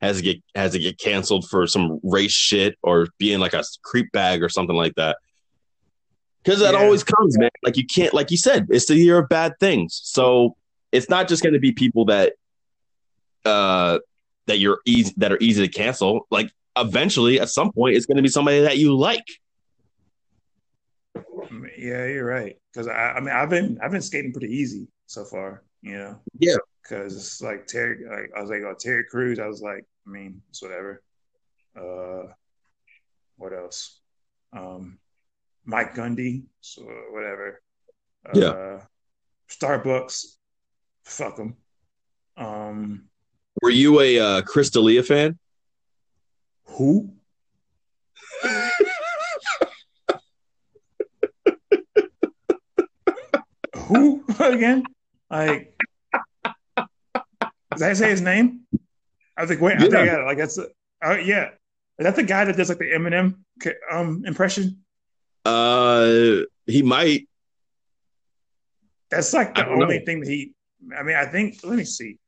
has to get has to get canceled for some race shit or being like a creep bag or something like that. Because that Yeah. always comes, man. Like you can't, like you said, it's the year of bad things. So it's not just going to be people that uh that you're easy that are easy to cancel. Like eventually, at some point, it's going to be somebody that you like. Yeah, you're right. Because I, I mean, I've been I've been skating pretty easy so far. You know. Yeah. Because it's like Terry, like I was like, oh, Terry Crews. I was like, I mean, it's whatever. Uh, what else? Um, Mike Gundy. So whatever. Yeah. Uh, Starbucks. Fuck them. Um, Were you a uh, Chris D'Elia fan? who? Who [laughs] again? Like, did I say his name? I was like, wait, I think I got it. Like, that's, uh, yeah. Is that the guy that does like the Eminem um impression? Uh, he might. That's like the only know. thing that he. I mean, I think. Let me see.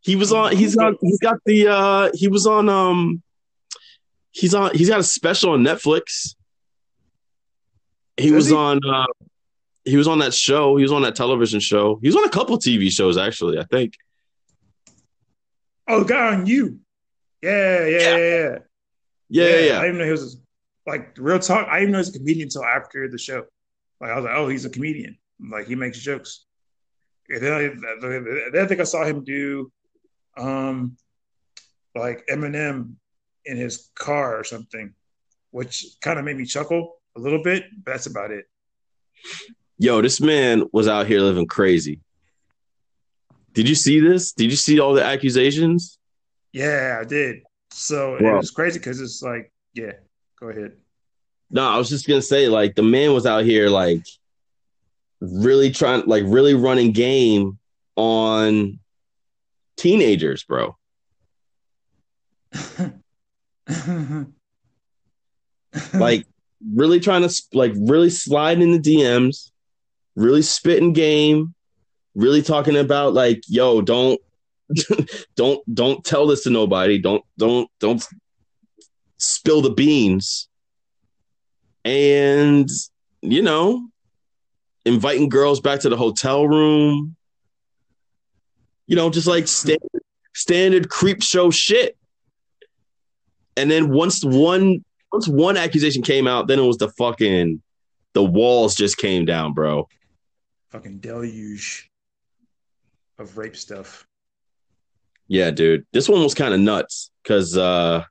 He was on. He's on. He's got the. uh He was on. Um, he's on. He's got a special on Netflix. He Does was he? on. uh He was on that show. He was on that television show. He was on a couple TV shows actually. I think. Oh, the guy on you. Yeah, yeah, yeah, yeah. Yeah, yeah, I yeah. didn't know he was like real talk. I didn't know he was a comedian until after the show. Like I was like, oh, he's a comedian. Like he makes jokes. And then I, then I think I saw him do, um, like Eminem in his car or something, which kind of made me chuckle a little bit. But that's about it. Yo, this man was out here living crazy. Did you see this? Did you see all the accusations? Yeah, I did. So Wow. it was crazy because it's like, yeah, go ahead. No, I was just gonna say, like, the man was out here, like, really trying, like, really running game on teenagers, bro. [laughs] like really trying to like really slide in the DMs, really spitting game, really talking about like, yo, don't [laughs] don't don't tell this to nobody. Don't don't don't spill the beans. And you know, inviting girls back to the hotel room. You know, just like standard, standard creep show shit. And then once one once one accusation came out, then it was the fucking the walls just came down, bro. Fucking deluge of rape stuff. Yeah, dude. This one was kind of nuts because uh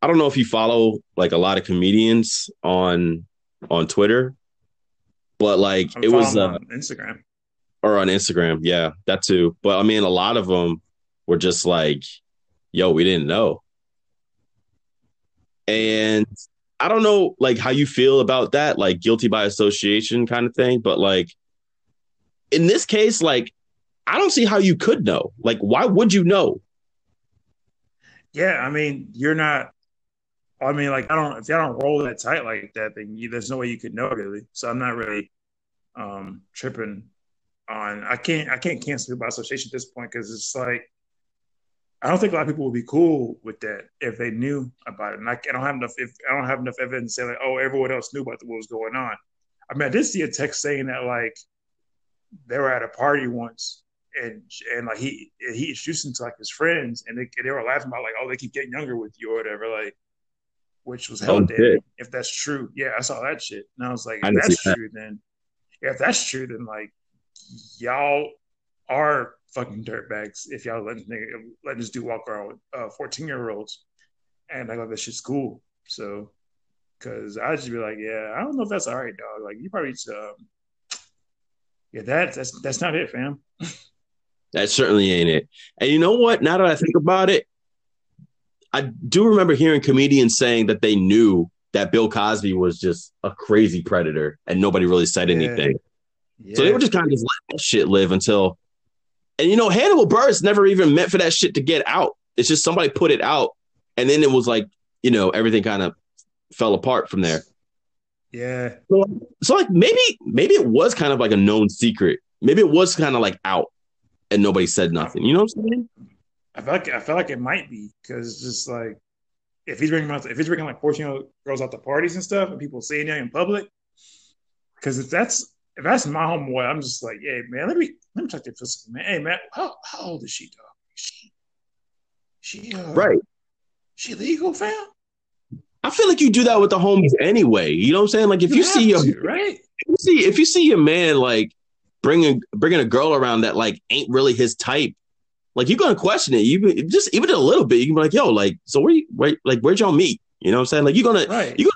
I don't know if you follow like a lot of comedians on on Twitter, but like I'm it was uh, on Instagram. or on Instagram, yeah, that too. But I mean, a lot of them were just like, "Yo, we didn't know," and I don't know like how you feel about that, like guilty by association kind of thing. But like in this case, like I don't see how you could know. Like, why would you know? Yeah, I mean, you're not. I mean, like I don't. If y'all don't roll that tight like that, then you, there's no way you could know really. So I'm not really um tripping on. I can't. I can't cancel it by association at this point because it's like I don't think a lot of people would be cool with that if they knew about it. And I, I don't have enough. If I don't have enough evidence to say like, oh, everyone else knew about what was going on. I mean, I did see a text saying that like they were at a party once and and like he he introduced him to like his friends and they they were laughing about like oh they keep getting younger with you or whatever like which was hell Oh, damn if that's true yeah I saw that shit and I was like if that's see that. true then if that's true then like y'all are fucking dirtbags if y'all nigga- letting this dude walk around with uh 14 year olds and I like that shit's cool. So because I just be like yeah I don't know if that's all right dog. Like you probably just, um yeah that that's that's not it fam [laughs] That certainly ain't it. And you know what? Now that I think about it, I do remember hearing comedians saying that they knew that Bill Cosby was just a crazy predator and nobody really said anything. Yeah. So they were just kind of just letting that shit live until, and you know, Hannibal Buress never even meant for that shit to get out. It's just somebody put it out, and then it was like, you know, everything kind of fell apart from there. yeah. So like maybe maybe it was kind of like a known secret. Maybe it was kind of like out, and nobody said nothing. You know what I'm saying? I feel like I feel like it might be because it's just like if he's bringing if he's bringing like fourteen year old girls out to parties and stuff and people seeing it in public. Because if that's if that's my homeboy, I'm just like, hey man, let me let me check the physical man. Hey man, how how old is she, dog? She she uh, Right. She legal, fam? I feel like you do that with the homies anyway. You know what I'm saying? Like if you, see have your to, right? if you see if you see your man like bringing bringing a girl around that like ain't really his type, like you're gonna question it. You just even a little bit. You can be like, yo, like so where you where like where'd y'all meet? You know what I'm saying? Like you're gonna Right. You-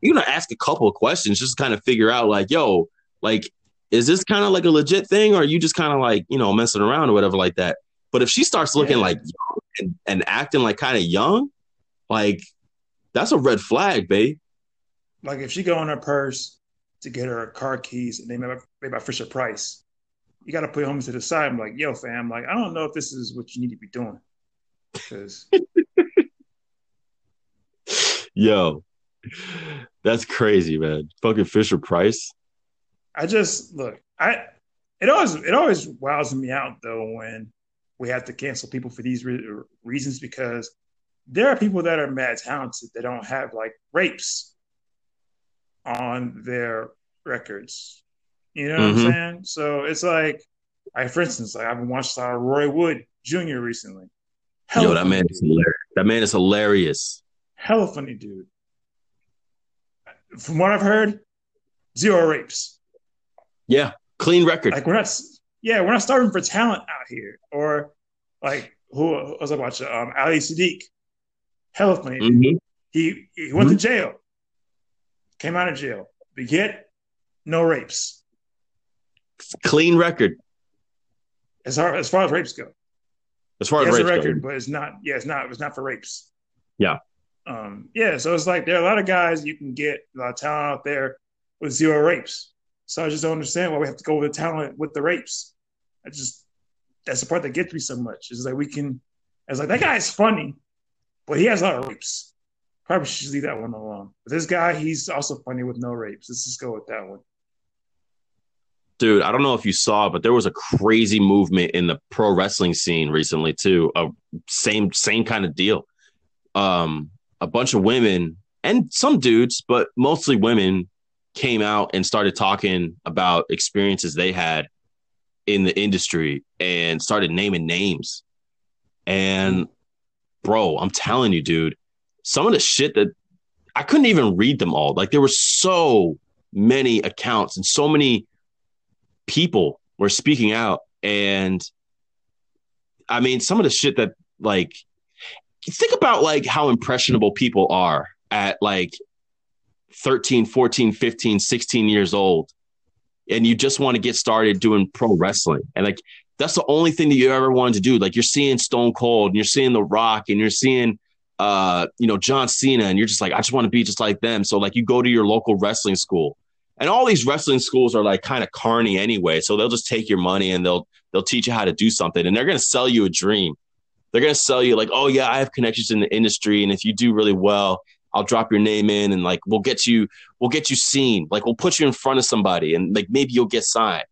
you're gonna ask a couple of questions just to kind of figure out like, yo, like is this kind of like a legit thing or are you just kind of like you know messing around or whatever like that? But if she starts looking Yeah. like young and, and acting like kind of young, like that's a red flag, babe. like if she go in her purse to get her car keys and they made by, Fisher Price, you got to put homies to the side. I'm like, yo, fam, like I don't know if this is what you need to be doing because [laughs] Yo, that's crazy, man. Fucking Fisher Price. I just look, I it always it always wows me out though when we have to cancel people for these re- reasons because there are people that are mad talented that don't have like rapes on their records. You know what Mhm. I'm saying? So it's like, I for instance, like I've been watching uh, Roy Wood Jr. recently. Yo, that man dude. is hilarious. That man is hilarious. hella funny dude. From what I've heard, zero rapes. Yeah, clean record. Like we're not, yeah, we're not starving for talent out here. Or like who was I watching? Um, Ali Siddiq, hella funny. Mhm. He he went to jail, came out of jail, but yet no rapes. Clean record As far as far as rapes go, as far as has a rapes go. record, but it's not. Yeah, it's not. It's not for rapes. Yeah. Um. Yeah. So it's like there are a lot of guys you can get a lot of talent out there with zero rapes. So I just don't understand why we have to go with the talent with the rapes. I just that's the part that gets me so much. Is like we can. It's like that guy's funny, but he has a lot of rapes. Probably should leave that one alone. But this guy, he's also funny with no rapes. Let's just go with that one. dude i don't know if you saw but there was a crazy movement in the pro wrestling scene recently too a same same kind of deal um a bunch of women and some dudes but mostly women came out and started talking about experiences they had in the industry and started naming names and bro i'm telling you dude some of the shit that i couldn't even read them all. Like there were so many accounts and so many people were speaking out. And i mean some of the shit that like think about like how impressionable people are at like 13 14 15 16 years old. And you just want to get started doing pro wrestling. And like that's the only thing that you ever wanted to do. Like you're seeing stone cold and you're seeing the rock and you're seeing uh you know john cena and you're just like i just want to be just like them. So like you go to your local wrestling school and all these wrestling schools are like kind of carny anyway so they'll just take your money and they'll they'll teach you how to do something and they're to sell you a dream. They're to sell you like oh yeah i have connections in the industry and if you do really well i'll drop your name in and like we'll get you we'll get you seen. Like we'll put you in front of somebody and like maybe you'll get signed.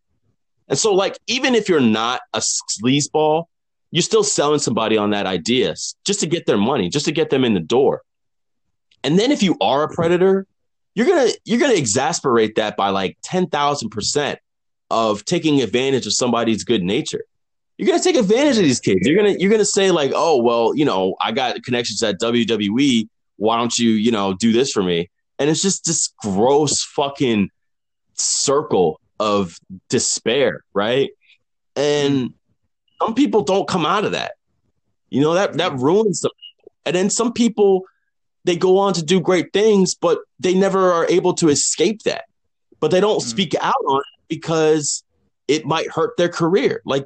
And so like even if you're not a sleazeball you're still selling somebody on that idea just to get their money just to get them in the door and then if you are a predator you're gonna you're gonna exasperate that by like ten thousand percent of taking advantage of somebody's good nature. You're gonna take advantage of these kids. You're gonna you're gonna say like, oh well, you know, I got connections at WWE. Why don't you you know do this for me? And it's just this gross fucking circle of despair, right? And some people don't come out of that. You know that that ruins them. And then some people they go on to do great things, but they never are able to escape that. But they don't Mm. speak out on it because it might hurt their career. Like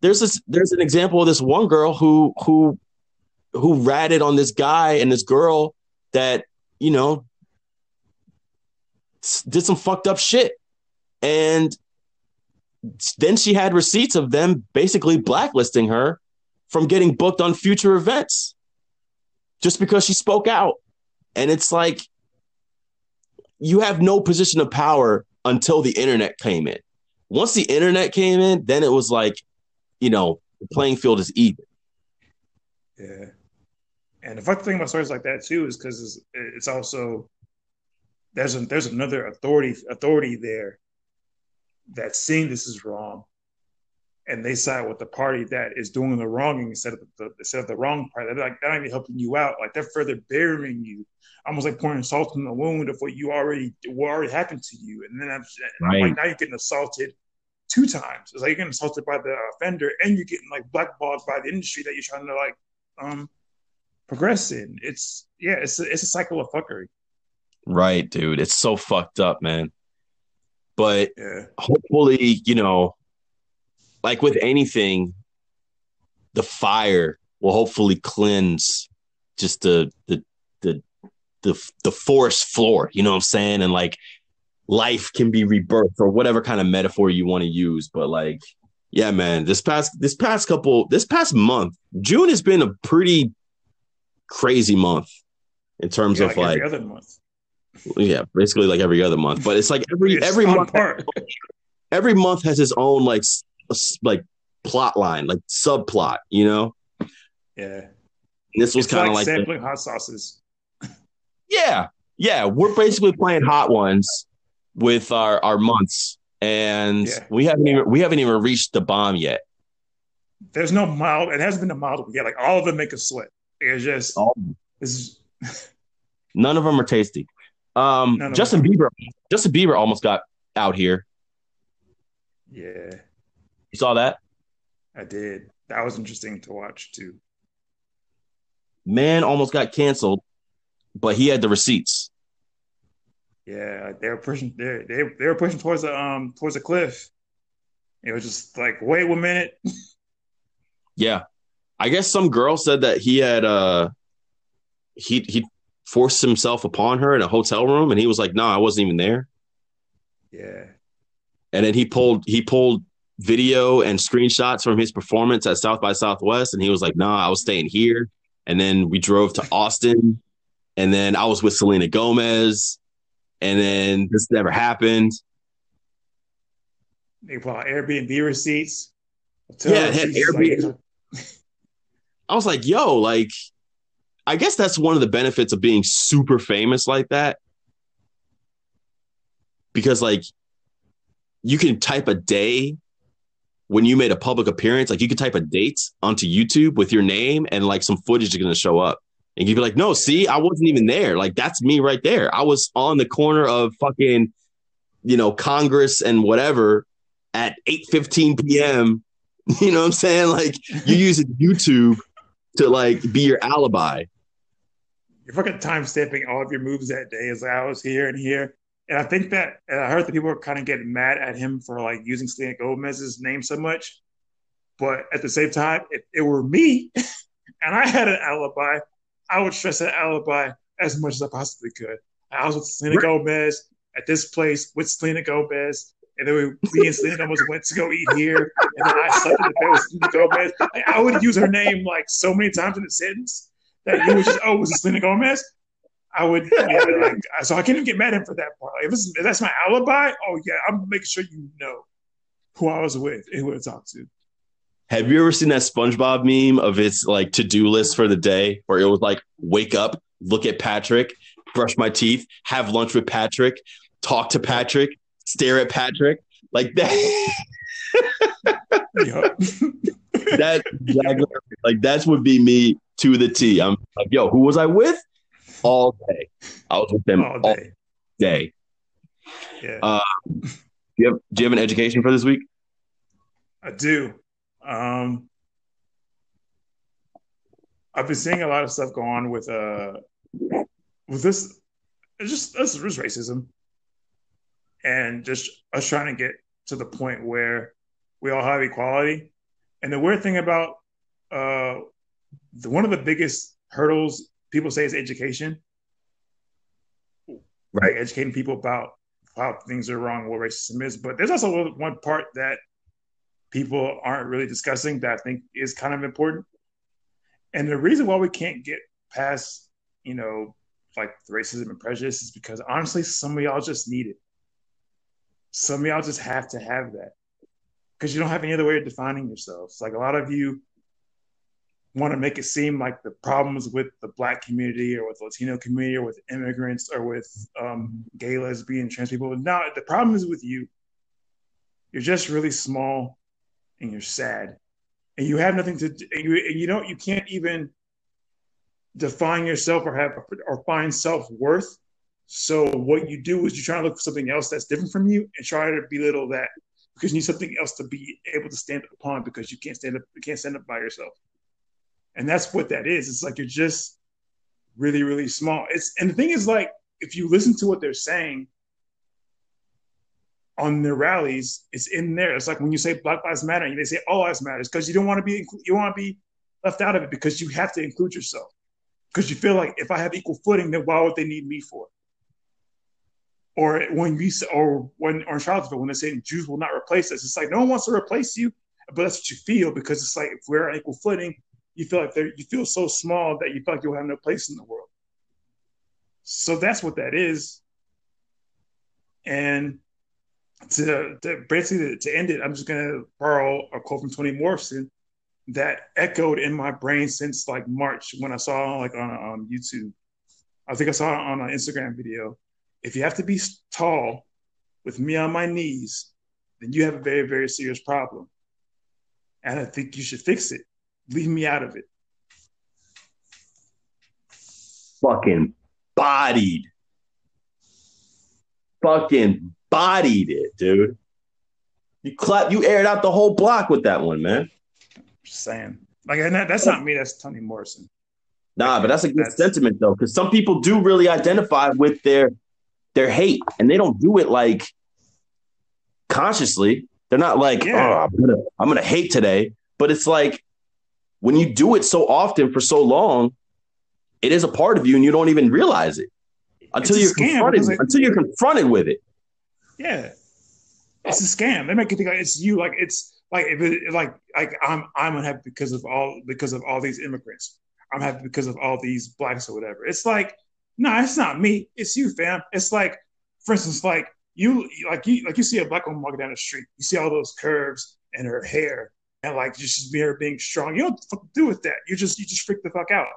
there's this there's an example of this one girl who who who ratted on this guy and this girl that, you know, did some fucked up shit. And then she had receipts of them basically blacklisting her from getting booked on future events just because she spoke out. And it's like you have no position of power until the internet came in. Once the internet came in, then it was like, you know, the playing field is even. Yeah. And the fucked thing about stories like that too is because it's, it's also there's a, there's another authority authority there that's seeing this is wrong, and they side with the party that is doing the wronging instead of the instead of the wrong party. They're like they're not even helping you out. Like they're further burying you, almost like pouring salt in the wound of what you already what already happened to you. And then I'm, and I'm like now you're getting assaulted two times. It's like you're getting assaulted by the offender, and you're getting like blackballed by the industry that you're trying to like um progress in. It's yeah, it's a, it's a cycle of fuckery. Right, dude. It's so fucked up, man. But Yeah, hopefully, you know, like with anything, the fire will hopefully cleanse just the the the the the forest floor. You know what I'm saying? And like life can be rebirthed or whatever kind of metaphor you want to use. But like, yeah, man, this past this past couple this past month, June has been a pretty crazy month in terms yeah of like like, every other month. Yeah, basically like every other month. But it's like every It's every month par. every month has its own like like plot line, like subplot, you know. Yeah, And this was kind of like, the- sampling hot sauces. yeah, yeah. We're basically playing hot ones with our our months, and Yeah. we haven't even we haven't even reached the bomb yet. There's no mild. It hasn't been a mild. yet. like all of them make us sweat. It's just is None of them are tasty. Um, Justin Bieber, Justin Bieber almost got out here. yeah. You saw that? I did. That was interesting to watch too. Man almost got canceled, but he had the receipts. Yeah, they were pushing. They they they were pushing towards the um towards a cliff. It was just like, wait one minute. Yeah. I guess some girl said that he had uh he he forced himself upon her in a hotel room and he was like, "No, I wasn't even there." Yeah, And then he pulled he pulled video and screenshots from his performance at South by Southwest and he was like, "Nah, I was staying here." and then we drove to [laughs] Austin, and then I was with Selena Gomez, and then this never happened. They pull Airbnb receipts. Yeah, it had receipts, Airbnb. [laughs] I was like, yo, like, I guess that's one of the benefits of being super famous like that. Because, like, you can type a day when you made a public appearance, like, you could type a date onto YouTube with your name and, like, some footage is going to show up. And you'd be like, no, see, I wasn't even there. Like, that's me right there. I was on the corner of fucking, you know, Congress and whatever at 8 15 p.m. [laughs] You know what I'm saying? Like, you're [laughs] using YouTube to like be your alibi. You're fucking time stamping all of your moves that day as I was here and here. And I think that and I heard that people were kind of getting mad at him for like using Selena Gomez's name so much. But at the same time, if it were me [laughs] and I had an alibi, I would stress that alibi as much as I possibly could. I was with Selena Right. Gomez at this place with Selena Gomez. And then we, me and Selena Gomez went to go eat here. And then I slept in the bed with Selena Gomez. Like, I would use her name like so many times in a sentence that you would just, oh, was it Selena Gomez? I would, yeah, like, so I can't even get mad at him for that part. Like, if, if that's my alibi, oh yeah, I'm making sure you know who I was with and who to talk to. Have you ever seen that SpongeBob meme of its like to do list for the day where it was like wake up, look at Patrick, brush my teeth, have lunch with Patrick, talk to Patrick, stare at Patrick? Like that. [laughs] [laughs] That exactly, like that's would be me to the T. I'm like, yo, who was I with? All day. I was with them all all day. day. Yeah, Uh, Do you have do you have an education for this week? I do. Um, I've been seeing a lot of stuff go on with uh with this. It's just this is racism, and just us trying to get to the point where we all have equality. And the weird thing about uh, the, one of the biggest hurdles people say is education. Right. Like educating people about how things are wrong, what racism is. But there's also one part that people aren't really discussing that I think is kind of important. And the reason why we can't get past, you know, like racism and prejudice is because honestly, some of y'all just need it. Some of y'all just have to have that because you don't have any other way of defining yourselves. Like a lot of you want to make it seem like the problems with the black community or with Latino community or with immigrants or with um, gay, lesbian, trans people. No, the problem is with you. You're just really small and you're sad and you have nothing to and you, and you don't you can't even define yourself or have or find self-worth so what you do is you try to look for something else that's different from you and try to belittle that because you need something else to be able to stand upon because you can't stand up you can't stand up by yourself and that's what that is it's like you're just really really small it's and the thing is like if you listen to what they're saying on their rallies, it's in there. It's like when you say Black Lives Matter, and they say All Lives Matters because you don't want to be you want to be left out of it because you have to include yourself because you feel like if I have equal footing, then why would they need me for? Or when we or when or in Charlottesville when they say Jews will not replace us, it's like no one wants to replace you, but that's what you feel because it's like if we're on equal footing, you feel like you feel so small that you feel like you'll have no place in the world. So that's what that is, and to, to basically to, to end it, I'm just gonna borrow a quote from Toni Morrison that echoed in my brain since like March when I saw like on on YouTube. I think I saw it on an Instagram video. If you have to be tall with me on my knees, then you have a very very serious problem, and I think you should fix it. Leave me out of it. Fucking bodied. Fucking bodied it, dude. You clap, you aired out the whole block with that one, man. Just saying. Like that's not me. That's Toni Morrison. Nah, but that's a good That's- sentiment though, because some people do really identify with their their hate, and they don't do it like consciously. They're not like, Yeah. oh, I'm gonna I'm gonna hate today. But it's like when you do it so often for so long, it is a part of you, and you don't even realize it until It's you're scam, confronted it- until you're confronted with it. Yeah, it's a scam. They make you think like it's you. Like it's like if it, like like I'm I'm unhappy because of all because of all these immigrants. I'm happy because of all these blacks or whatever. It's like, no, nah, it's not me. It's you, fam. It's like, for instance, like you, like you, like you see a black woman walking down the street. You see all those curves in her hair, and like just her being strong. You don't fuck do with that. You just you just freak the fuck out.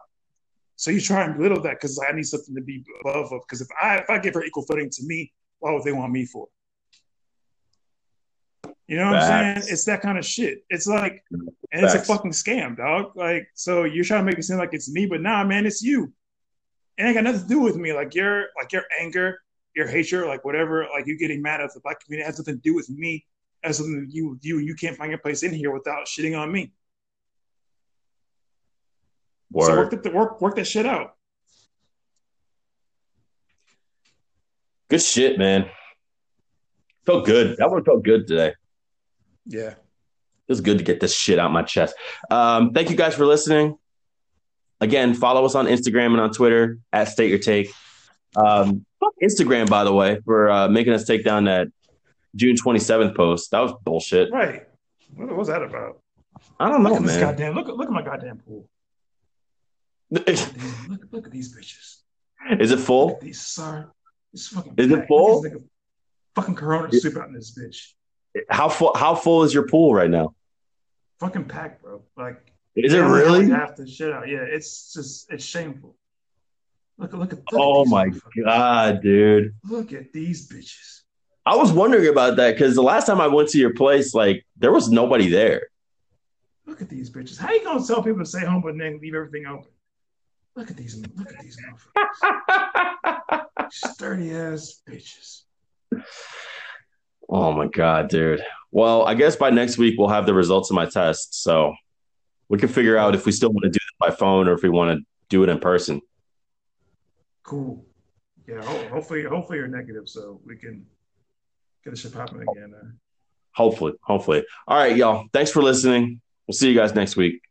So you try and belittle that because I need something to be above of. Because if I if I give her equal footing to me, why would they want me for? You know what Facts. I'm saying? It's that kind of shit. It's like, and Facts. it's a fucking scam, dog. Like, so you're trying to make it seem like it's me, but nah, man, it's you. It ain't got nothing to do with me. Like your, like your anger, your hatred, like whatever, like you getting mad at the black community has nothing to do with me. Has something you, you, you can't find your place in here without shitting on me. Word. So work the work, work that shit out. Good shit, man. Felt good. That one felt good today. Yeah. It was good to get this shit out my chest. Um, thank you guys for listening. Again, follow us on Instagram and on Twitter at State Your Take. Um, Instagram, by the way, for uh, making us take down that June 27th post. That was bullshit. Right. What was that about? I don't know, look man. Goddamn, look, look at my goddamn pool. [laughs] look, look at these bitches. Is it full? these fucking. Is it full? Fucking Corona soup out in this bitch. How full? How full is your pool right now? Fucking packed, bro. Like, is it really? Half the shit out. Yeah, it's just it's shameful. Look, at look at. Look oh at my god, dude! Look at these bitches. I was wondering about that because the last time I went to your place, like there was nobody there. Look at these bitches. How you gonna tell people to stay home but then leave everything open? Look at these. Look at these motherfuckers. [laughs] Sturdy ass bitches. Oh my god, dude. Well, I guess by next week we'll have the results of my test, so we can figure out if we still want to do it by phone or if we want to do it in person. Cool. Yeah. Hopefully, hopefully you're negative, so we can get the shit popping again. Uh. Hopefully, hopefully. All right, y'all. Thanks for listening. We'll see you guys next week.